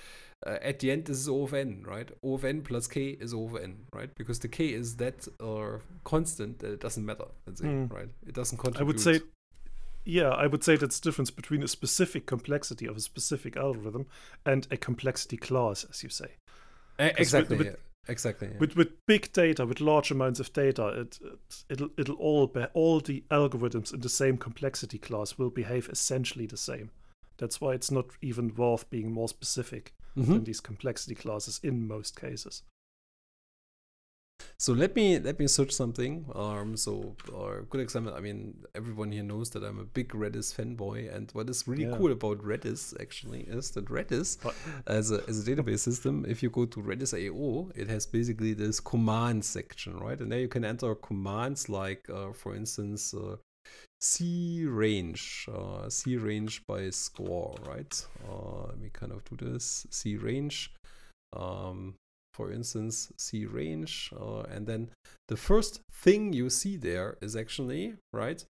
uh, at the end this is O of n, right? O of n plus k is O of n, right? Because the k is that uh, constant that it doesn't matter, let's say, Mm. right? It doesn't contribute. I would say, yeah, I would say that's the difference between a specific complexity of a specific algorithm and a complexity class, as you say. Exactly, with- yeah. Exactly. yeah. With with big data, with large amounts of data, it, it it'll it'll all be all the algorithms in the same complexity class will behave essentially the same. That's why it's not even worth being more specific Mhm. than these complexity classes in most cases. So let me let me search something. Um, so uh, good example. I mean, everyone here knows that I'm a big Redis fanboy, and what is really Yeah. cool about Redis actually is that Redis, But- as a as a database system, if you go to Redis.io, it has basically this command section, right? And there you can enter commands like, uh, for instance, uh, ZRANGE, uh, ZRANGEBYSCORE, right? Uh, let me kind of do this ZRANGE. Um, for instance, ZRANGE, uh, and then the first thing you see there is actually right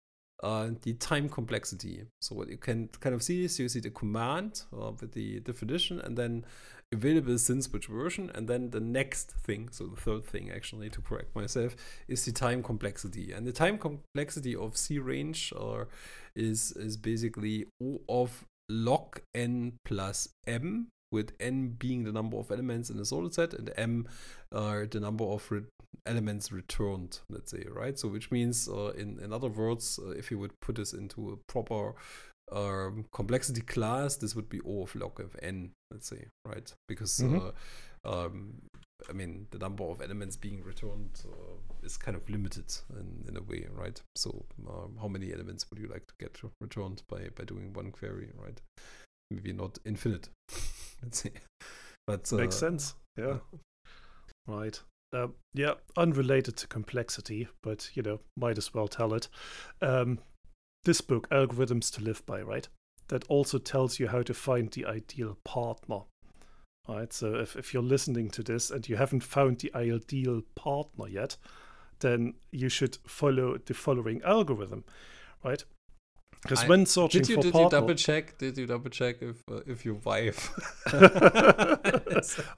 uh, the time complexity. So what you can kind of see is you see the command uh, with the definition, and then available since which version, and then the next thing, so the third thing actually to correct myself, is the time complexity. And the time complexity of ZRANGE uh, is is basically O of log n plus m, with n being the number of elements in a sorted set, and m are the number of re- elements returned, let's say, right? So which means, uh, in in other words, uh, if you would put this into a proper um, complexity class, this would be O of log of n, let's say, right? Because Mhm. uh, um, I mean, the number of elements being returned uh, is kind of limited in, in a way, right? So, um, how many elements would you like to get returned by by doing one query, right? Maybe not infinite, let's say. But uh, Makes sense. Yeah. Right. Um, yeah, unrelated to complexity, but you know, might as well tell it. Um, this book, Algorithms to Live By, right? That also tells you how to find the ideal partner. Right. So if, if you're listening to this and you haven't found the ideal partner yet, then you should follow the following algorithm, right? Because when searching Did you for did you double check? Did you double check if uh, if your wife well,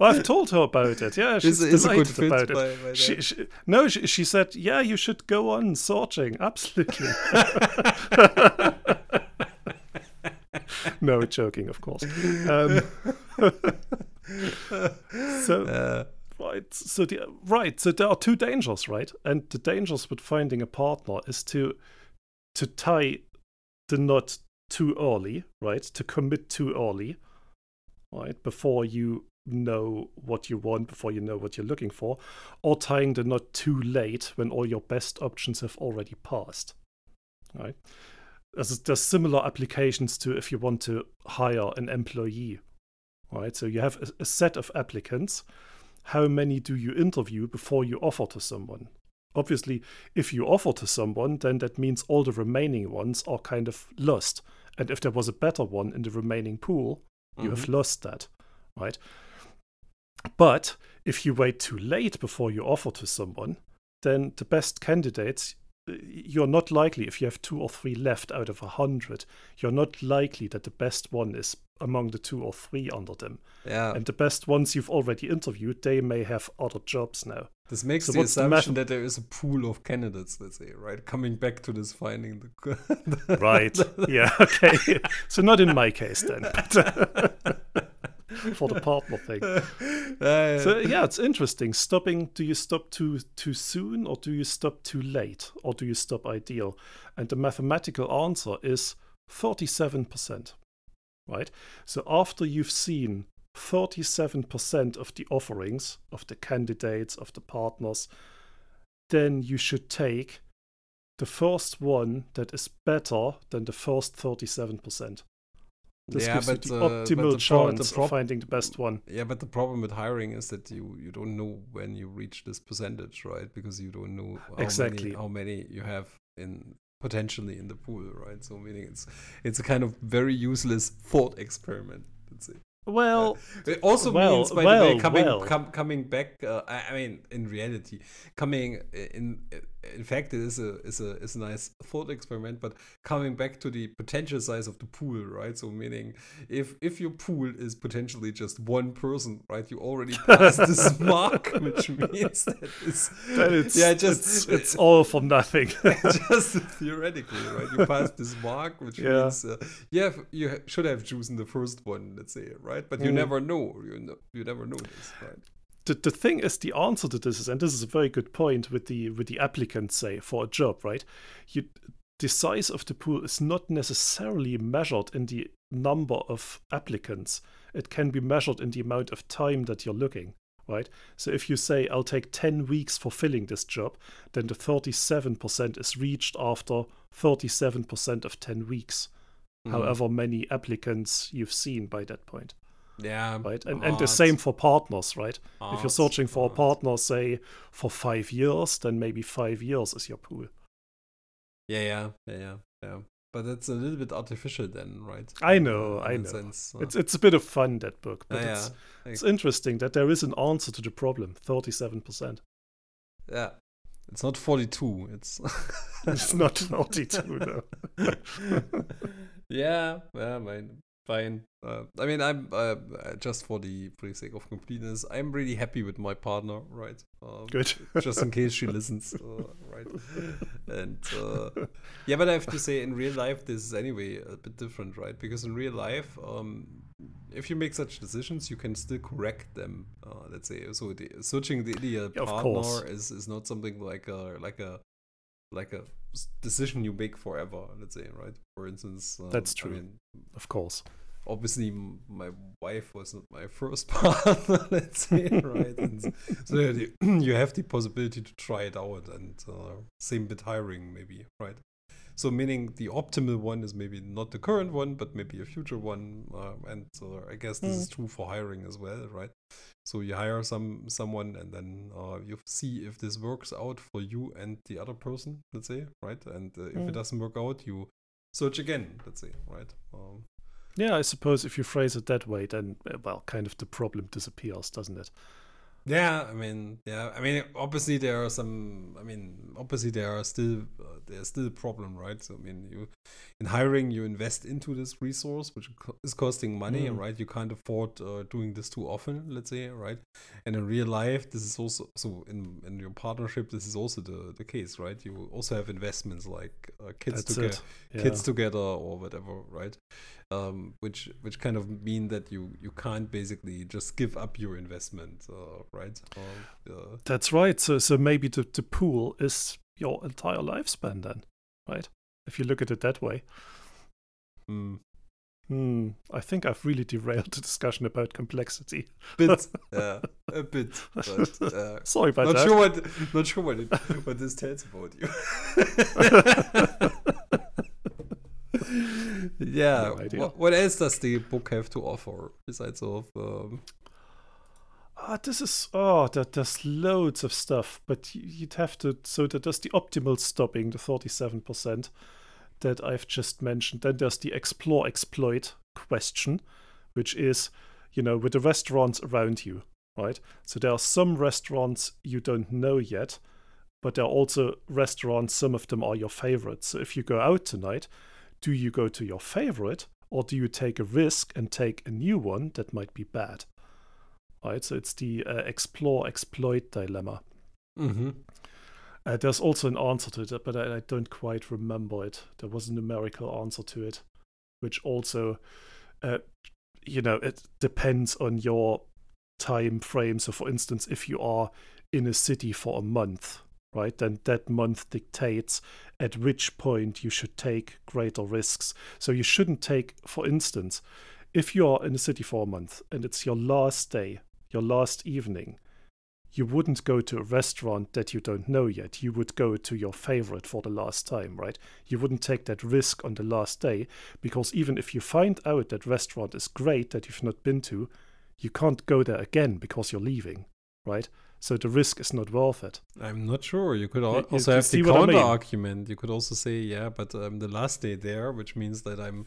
I've told her about it. Yeah, she's is, is a good delighted fit about it. by, by She, she, no, she, she said, yeah, you should go on searching. Absolutely. no, joking, of course. Um, so, Uh, right, so the, right, so there are two dangers, right? And the dangers with finding a partner is to to tie the knot too early, right? To commit too early, right? Before you know what you want, before you know what you're looking for, or tying the knot too late when all your best options have already passed, right? There's, there's similar applications to if you want to hire an employee, right? So you have a, a set of applicants. How many do you interview before you offer to someone? Obviously, if you offer to someone, then that means all the remaining ones are kind of lost. And if there was a better one in the remaining pool, You have Mhm. lost that, right? But if you wait too late before you offer to someone, then the best candidates, you're not likely, if you have two or three left out of a hundred, you're not likely that the best one is among the two or three under them. Yeah. And the best ones you've already interviewed, they may have other jobs now. This makes So the the assumption math- that there is a pool of candidates, let's say, right? Coming back to this finding the Right. yeah. Okay. so not in my case then. For the partner thing. Uh, So yeah, it's interesting. Stopping. Do you stop too too soon, or do you stop too late, or do you stop ideal? And the mathematical answer is thirty-seven percent. Right. So after you've seen thirty-seven percent of the offerings of the candidates of the partners, then you should take the first one that is better than the first thirty-seven percent. This Yeah, gives you but, the uh, optimal the the chance prob- of finding the best one. Yeah, but the problem with hiring is that you you don't know when you reach this percentage, right? Because you don't know how Exactly. many how many you have in potentially in the pool, right? So meaning it's it's a kind of very useless thought experiment. Let's say. Well, It also Well, means, by the way, coming well. com- coming back. Uh, I, I mean, in reality, coming in in fact, it is a is a is a nice thought experiment. But coming back to the potential size of the pool, right? So meaning, if if your pool is potentially just one person, right, you already passed this mark, which means that it's it's, yeah, just it's, it's all for nothing. just theoretically, right? You passed this mark, which Yeah. means uh, you have you ha- should have chosen the first one, let's say, right? But you Mm. never know. You know, you never know this, right? The, the thing is the answer to this is and this is a very good point with the with the applicants say for a job right? You the size of the pool is not necessarily measured in the number of applicants. It can be measured in the amount of time that you're looking right? So if you say i'll take 10 weeks for filling this job then the 37% is reached after 37% of 10 weeks. Mhm. however many applicants you've seen by that point yeah, right and, and the same for partners right if you're searching for a partner, say for five years, then maybe five years is your pool. Yeah, yeah, yeah, yeah, yeah. But it's a little bit artificial then, right? I know, In I know. Sense, uh, It's it's a bit of fun that book, but yeah, it's yeah. it's interesting that there is an answer to the problem. Thirty-seven percent. yeah. It's not 42. It's It's not forty-two though. yeah, yeah, fine. Uh, I mean, I'm uh, uh, just for the for the sake of completeness, I'm really happy with my partner, right? Um, Good. just in case she listens, uh, right? And uh, yeah, but I have to say, in real life, this is anyway a bit different, right? Because in real life, um, if you make such decisions, you can still correct them. Uh, let's say, so the, searching the ideal Yeah, partner is is not something like a like a like a decision you make forever. Let's say, right? For instance, um, That's I true. mean, Of course. obviously my wife was not my first partner let's say right and so you you have the possibility to try it out and uh, same with hiring maybe right so meaning the optimal one is maybe not the current one but maybe a future one uh, and so i guess this is true for hiring as well right so you hire some someone and then uh, you see if this works out for you and the other person let's say right and uh, if Mm. it doesn't work out you search again let's say right um, Yeah, I suppose if you phrase it that way, then uh, well, kind of the problem disappears, doesn't it? Yeah, I mean, yeah, I mean, obviously there are some. I mean, obviously there are still uh, there's still a problem, right? So I mean, you in hiring you invest into this resource, which is costing money, Mm. right? You can't afford uh, doing this too often, let's say, right? And in real life, this is also so in in your partnership, this is also the the case, right? You also have investments like uh, kids That's together. Yeah. kids together or whatever, right? Um, which which kind of mean that you you can't basically just give up your investment, uh, right? Or, uh, That's right. So so maybe the, the pool is your entire lifespan then, right? If you look at it that way. mm, Hmm. I think I've really derailed the discussion about complexity. bit, yeah, a bit, but uh, Sorry about not that. sure what not sure what it, what this tells about you. yeah. No what, what else does the book have to offer besides of um, Ah, this is oh, that there's loads of stuff, but you'd have to. So that there's the optimal stopping, the thirty-seven percent that I've just mentioned. Then there's the explore exploit question, which is, you know, with the restaurants around you, right? So there are some restaurants you don't know yet, but there are also restaurants, some of them are your favorites. So if you go out tonight, do you go to your favorite or do you take a risk and take a new one that might be bad? Right, so it's the uh, explore exploit dilemma. Mm-hmm. Uh, there's also an answer to it, but I, I, don't quite remember it. There was a numerical answer to it, which also, uh, you know, it depends on your time frame. So, for instance, if you are in a city for a month, right, then that month dictates at which point you should take greater risks. So, you shouldn't take, for instance, if you are in a city for a month and it's your last day, your last evening, you wouldn't go to a restaurant that you don't know yet. You would go to your favorite for the last time, right? You wouldn't take that risk on the last day because even if you find out that restaurant is great that you've not been to, you can't go there again because you're leaving, right? So the risk is not worth it. I'm not sure. You could al- also you have the counter I mean? argument. You could also say, yeah, but um, the last day there, which means that I'm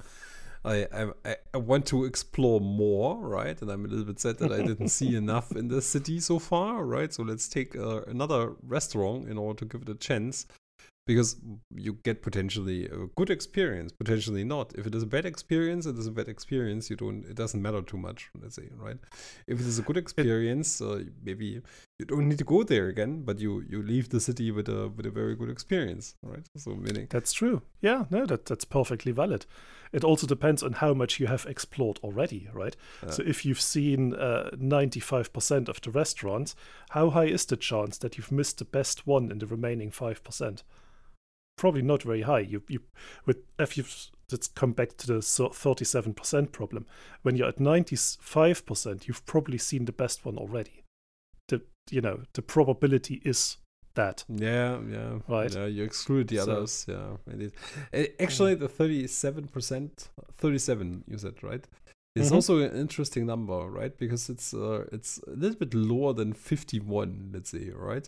I, I I want to explore more, right? And I'm a little bit sad that I didn't see enough in the city so far, right? So let's take uh, another restaurant in order to give it a chance because you get potentially a good experience potentially not if it is a bad experience it is a bad experience you don't it doesn't matter too much let's say right if it is a good experience uh, maybe you don't need to go there again but you you leave the city with a with a very good experience right so meaning that's true yeah no that that's perfectly valid it also depends on how much you have explored already right so if you've seen uh, 95% of the restaurants how high is the chance that you've missed the best one in the remaining 5% probably not very high. You you with if you let's come back to the thirty seven percent problem. When you're at ninety five percent, you've probably seen the best one already. You know the probability is that. Yeah, yeah, right. Yeah, you exclude the so, others. Yeah, indeed. Mm. Actually, the thirty seven percent, thirty seven. You said right. It's mm-hmm. also an interesting number, right? Because it's uh, it's a little bit lower than 51, let's say, right?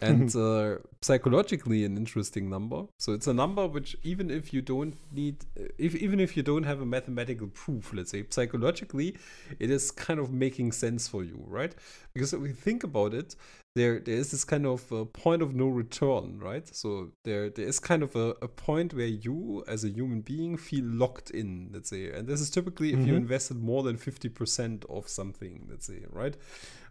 And uh, psychologically, an interesting number. So it's a number which, even if you don't need, if even if you don't have a mathematical proof, let's say, psychologically, it is kind of making sense for you, right? Because if we think about it, there there is this kind of uh, point of no return, right? So there there is kind of a, a point where you as a human being feel locked in, let's say, and this is typically if mm-hmm. you invested more than fifty percent of something, let's say, right?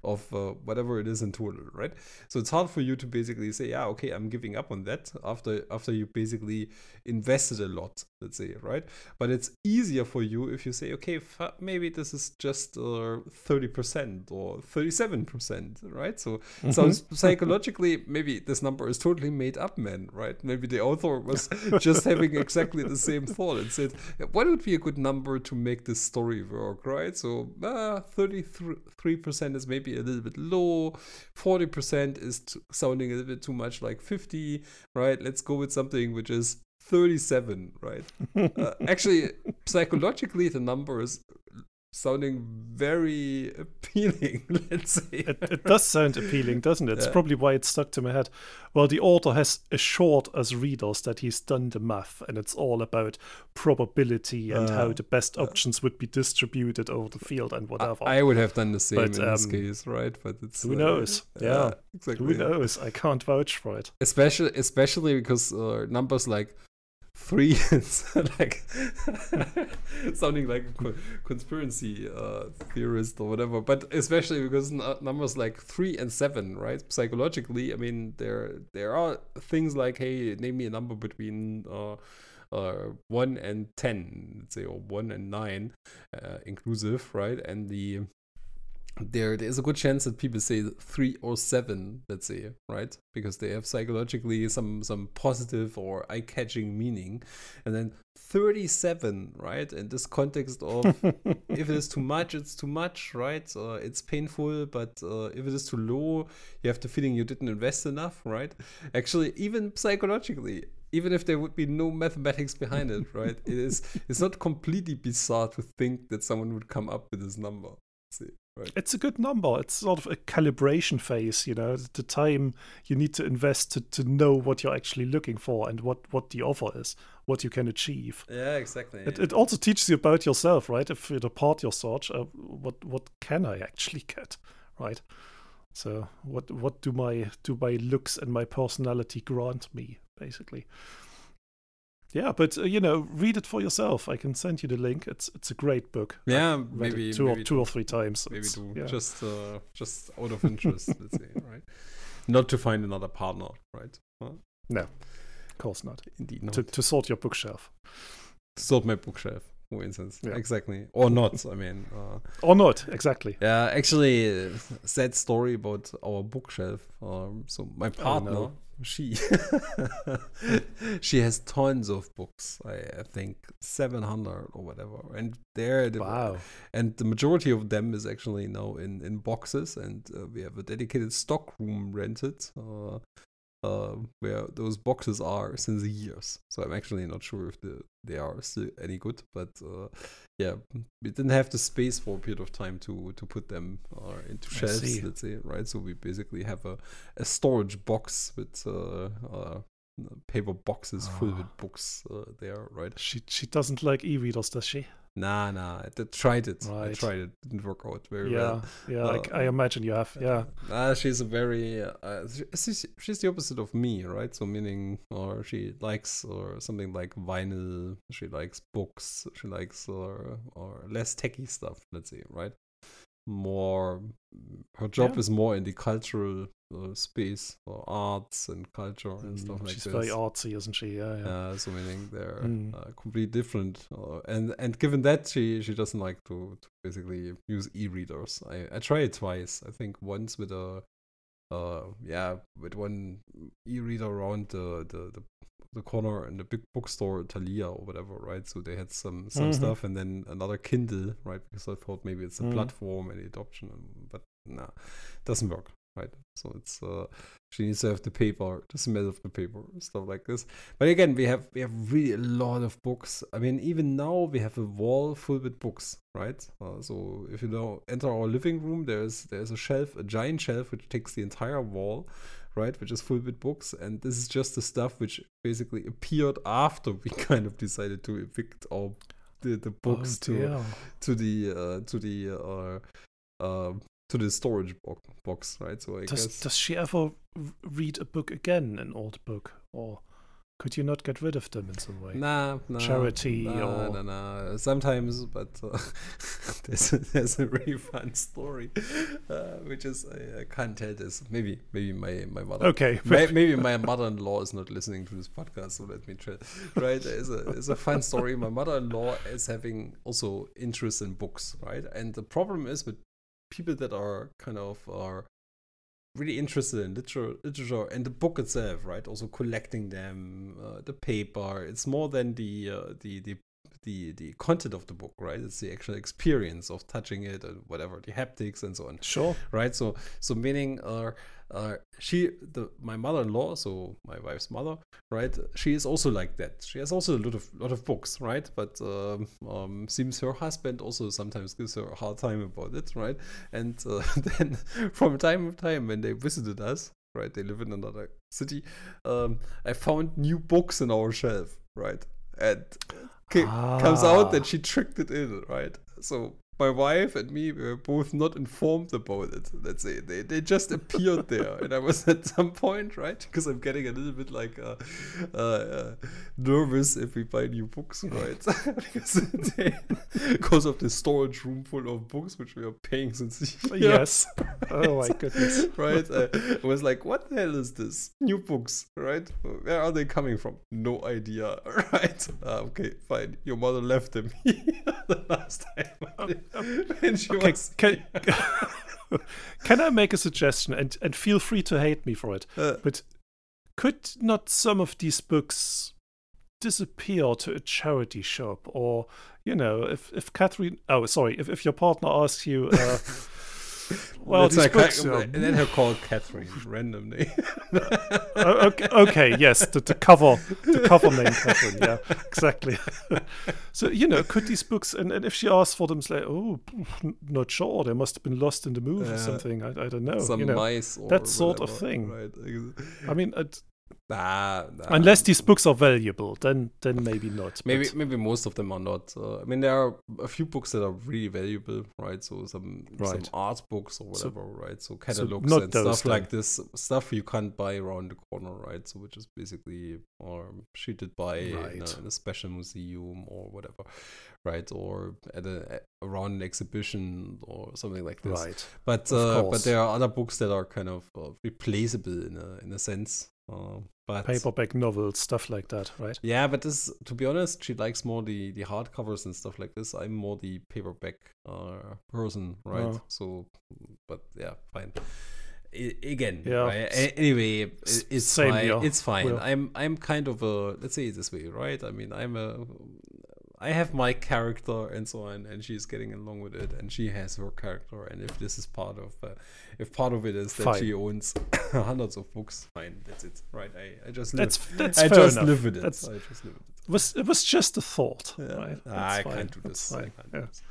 Of uh, whatever it is in total, right? So it's hard for you to basically say, yeah, okay, I'm giving up on that after after you basically invested a lot, let's say, right? But it's easier for you if you say, okay, f- maybe this is just uh, thirty uh, percent or thirty-seven percent, right? So mm-hmm. so psychologically, maybe this number is totally made up, man, right? Maybe the author was just having exactly the same thought and said, what would be a good number to make this story work, right? So uh, thirty-three percent is maybe a little bit low. 40% is t- sounding a little bit too much like 50, right? Let's go with something which is 37, right? uh, actually, psychologically, the number is sounding very appealing, let's say. It, it, does sound appealing, doesn't it? It's probably why it stuck to my head. Well, the author has assured us readers that he's done the math and it's all about probability and uh, how the best uh, options would be distributed over the field and whatever. I, I would have done the same but, in um, this case, right? But it's who uh, knows? Yeah, exactly. Who knows? I can't vouch for it. Especially, especially because uh, numbers like three like sounding like conspiracy uh, theorist or whatever but especially because n- numbers like three and seven right? Psychologically i mean there there are things like hey name me a number between uh, uh, 1 and 10 let's say or 1 and 9 uh, inclusive right? And the there there is a good chance that people say three or seven let's say right? Because they have psychologically some some positive or eye-catching meaning. And then 37 right? In this context of if it is too much it's too much right? Uh, it's painful but uh, if it is too low you have the feeling you didn't invest enough right? Actually even psychologically even if there would be no mathematics behind it right? It is it's not completely bizarre to think that someone would come up with this number Right. It's a good number. It's sort of a calibration phase, you know, the time you need to invest to, to know what you're actually looking for and what, what the offer is, what you can achieve. Yeah, exactly. It, it also teaches you about yourself, right? If you depart your search, uh, what what can I actually get, right? So what what do my do my looks and my personality grant me, basically? Yeah, but uh, you know, read it for yourself. I can send you the link. It's it's a great book. yeah, I've maybe two maybe or two or three times. maybe It's- do yeah. just uh, just out of interest, let's say, right? Not to find another partner, right? Huh? of course not. Indeed, not To to sort your bookshelf To sort my bookshelf, for instance. Yeah. Exactly, or not. I mean, uh, or not exactly. yeah. Actually, uh, sad story about our bookshelf. Um, so my partner, no. She she has tons of books. I, I think seven hundred or whatever, and there the Wow. and the majority of them is actually now in in boxes and uh, we have a dedicated stock room rented uh, uh, where those boxes are since years so i'm actually not sure if the, they are still any good but uh, yeah we didn't have the space for a period of time to to put them uh, into shelves let's say right so we basically have a, a storage box with uh, uh, paper boxes full Ah. with books uh, there right She she doesn't like e-readers, does she? Nah nah i tried it i tried it didn't work out very Yeah, well yeah. I c- I, Uh, imagine you have. Yeah. Uh, she's a very uh, she's, she's the opposite of me, right? So meaning, or she likes or something like vinyl. She likes books. She likes or or less techy stuff. Let's say, right? More, her job Yeah. is more in the cultural uh, space or arts and culture and Mm, stuff like She's very artsy, isn't she? Yeah, yeah. Uh, so meaning they're Mm. uh, completely different, uh, and and given that she she doesn't like to, to basically use e-readers. I I tried it twice. I think once with a uh yeah with one e-reader around the the the, the corner in the big bookstore Thalia or whatever, right? So they had some some Mhm. stuff, and then another Kindle, right? Because I thought maybe it's a Mm. platform and the adoption, but nah, doesn't work, right? So it's uh she needs to have the paper, the smell of the paper, stuff like this. But again, we have we have really a lot of books. I mean, even now we have a wall full with books, right? Uh, so if you now enter our living room, there's there's a shelf, a giant shelf which takes the entire wall, right? Which is full with books, and this is just the stuff which basically appeared after we kind of decided to evict our the, the books oh, to to the uh, to the uh, uh, to the storage bo- box, right? So I Does guess does she ever read a book again, an old book, or could you not get rid of them in some way? Nah, nah, Charity nah, or- nah, nah. Sometimes, but uh, there's a, there's a really fun story, uh, which is I, I can't tell this. Maybe maybe my my mother. Okay, May- Maybe my mother-in-law is not listening to this podcast, so let me try. Right, it's a there's a fun story. My mother-in-law is having also interest in books, right? And the problem is with people that are kind of are really interested in literature, literature and the book itself, right? Also collecting them, uh, the paper. It's more than the uh, the the the the content of the book, right? It's the actual experience of touching it and whatever, the haptics and so on. Sure. right? So so meaning uh, uh she the my mother-in-law so my wife's mother right? She is also like that. She has also a lot of lot of books right? But um, um seems her husband also sometimes gives her a hard time about it right? And uh, then from time to time when they visited us right? They live in another city um i found new books in our shelf right? And ca- comes out Ah. that she tricked it in, right? So my wife and me were both not informed about it. Let's say they, they just appeared there, and I was at some point, right? Because I'm getting a little bit like uh, uh, uh, nervous if we buy new books, right? because, they, because of the storage room full of books which we are paying since years, Yes. Oh my goodness. right? I was like, what the hell is this? New books, right? Where are they coming from? No idea, right? Uh, okay, fine. Your mother left them the last time. Okay, was. can, can I make a suggestion and, and feel free to hate me for it? Uh, But could not some of these books disappear to a charity shop? Or, you know, if, if Catherine, oh, sorry, if, if your partner asks you, uh, Well, these like books, yeah. and then her call Catherine, random name. Oh, okay, okay, yes, the, the cover, the cover name, Catherine. Yeah, exactly. so you know, could these books, and, and if she asks for them, it's like, oh, not sure. They must have been lost in the move or Uh, something. I, I don't know. Some you know, mice or that sort of thing. Right. I mean, I'd- Nah, nah. unless these books are valuable, then then maybe not. Maybe maybe most of them are not. Uh, I mean, there are a few books that are really valuable, right? So some some art books or So- whatever, right? So catalogs not and stuff like this, stuff you can't buy around the corner, right? So which is basically um, treated by in, a, in a special museum or whatever, right? Or at a around an exhibition or something like this. right. But uh, but there are other books that are kind of uh, replaceable in a in a sense. Uh, but Paperback novels, stuff like that, right? yeah, but this, to be honest, she likes more the the hardcovers and stuff like this. I'm more the paperback uh, person, right? Oh. So, but yeah, fine. I, again, Yeah, right? s- A- anyway, it's same fine. here. It's fine. I'm I'm kind of a let's say it this way, right? I mean, I'm a I have my character and so on, and she's getting along with it, and she has her character. And if this is part of, uh, if part of it is that Fine. she owns hundreds of books, fine, that's it, right? I, I just live. That's that's I fair just enough. live with it. That's- I just live with it. Was it was just a thought, Yeah. right? Ah, I can't do that's this. I can't do this.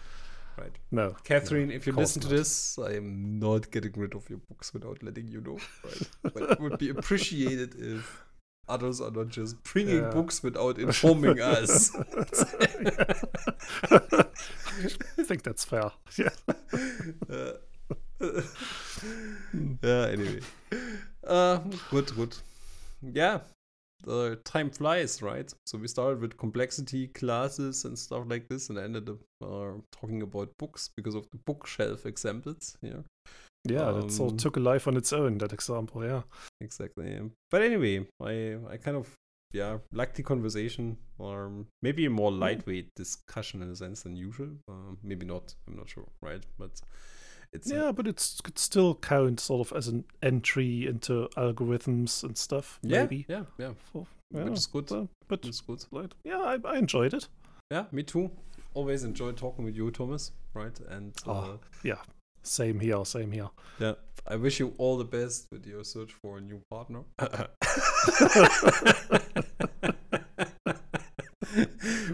Right. No, Catherine, no, if you listen to this, I am not getting rid of your books without letting you know. Right. but it would be appreciated if others are not just bringing Yeah. books without informing us. I think that's fair. Yeah. Uh, yeah, anyway. Uh, good, good. Yeah, the time flies, right? So we started with complexity classes and stuff like this, and ended up uh, talking about books because of the bookshelf examples. Yeah, Yeah, that sort Um, of took a life on its own. That example, yeah. exactly. But anyway, I I kind of yeah like the conversation, or maybe a more lightweight discussion in a sense than usual. Uh, maybe not. I'm not sure, right? But it's a- yeah, but it's could still count sort of as an entry into algorithms and stuff. yeah, maybe. yeah, yeah. For- yeah, Which is good. well, but It's good. like, yeah, I, I enjoyed it. Yeah, me too. Always enjoy talking with you, Thomas. Right, and uh, Oh. Yeah, same here, same here. yeah, I wish you all the best with your search for a new partner.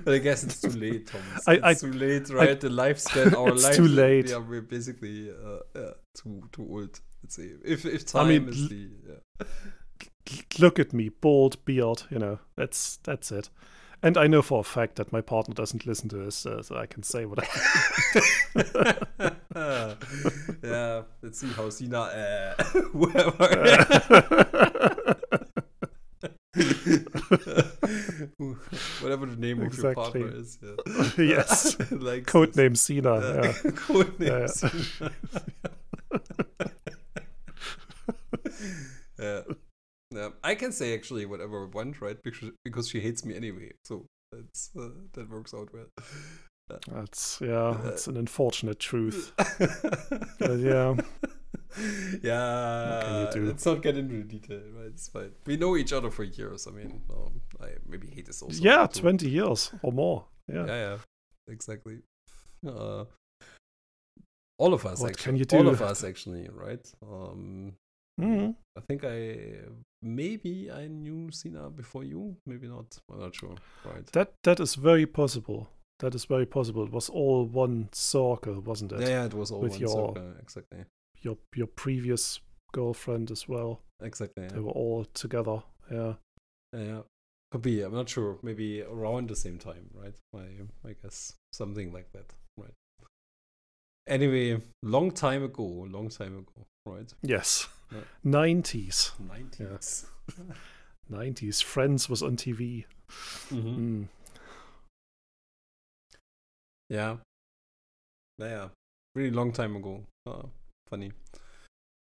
but I guess it's too late, Thomas. I- it's I- too late, right? the lifespan, our It's life, too late. Yeah, we're basically uh, uh, too too old. Let's say if if time I mean, is the yeah. Look at me, bald beard. You know, that's that's it. And I know for a fact that my partner doesn't listen to this, uh, so I can say what I. yeah, let's see how Sina, uh, whoever, whatever the name of your Exactly. partner is. Yeah. yes, like codename Cena. uh, Yeah. code name Yeah. Sina. yeah. Yeah, I can say actually whatever I want, right? Because because she hates me anyway, so that's uh, that works out well. That's yeah, that's an unfortunate truth. uh, yeah. Yeah. can you do? Let's not get into the detail, right? It's fine. We know each other for years. I mean, um, I maybe hate this also. Yeah, too. twenty years or more. Yeah, Yeah. yeah, exactly. Uh, all of us, What actually. can you do? All of us, actually, right? Um, Mhm. I think I maybe I knew Sina before you. Maybe not. I'm not sure. Right. That that is very possible. That is very possible. It was all one circle, wasn't it? Yeah, yeah, it was all With one your- circle. Exactly. Your your previous girlfriend as well. Exactly. They were all together. Yeah. Yeah, yeah. Could be. I'm not sure. Maybe around the same time, right? I I guess something like that, right? Anyway, long time ago, long time ago, right? Yes. Nineties. Nineties. Nineties. Friends was on TV. Mm-hmm. Mm. Yeah. Yeah, yeah. Really long time ago. Uh, funny.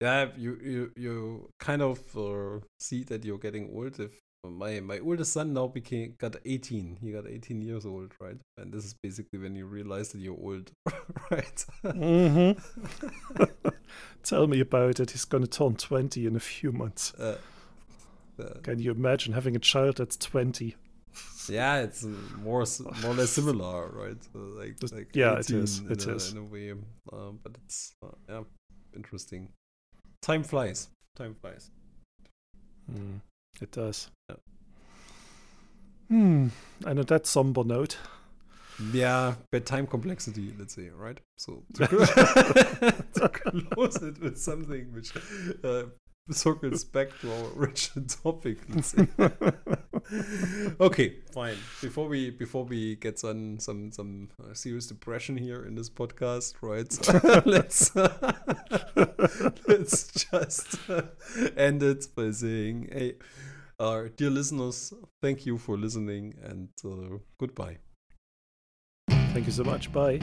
Yeah, you you you kind of uh, see that you're getting old. If my my oldest son now became got 18, he got 18 years old, right? And this is basically when you realize that you're old, right? hmm Tell me about it. He's going to turn 20 in a few months. uh, uh, Can you imagine having a child that's 20? yeah, it's uh, more more or less similar, right? Uh, like like yeah, it 18 is, it a, is. in a way, um, but it's uh, yeah. interesting. Time flies. Time flies. Mm, it does. Yeah. Hmm. And on that somber note, Yeah, but time complexity, let's say, right? So to, to close it with something which uh, circles back to our original topic. Let's say. okay, fine. Before we before we get some some some uh, serious depression here in this podcast, right? let's let's just uh, end it by saying, hey, our dear listeners, thank you for listening and uh, goodbye. thank you so much. Bye.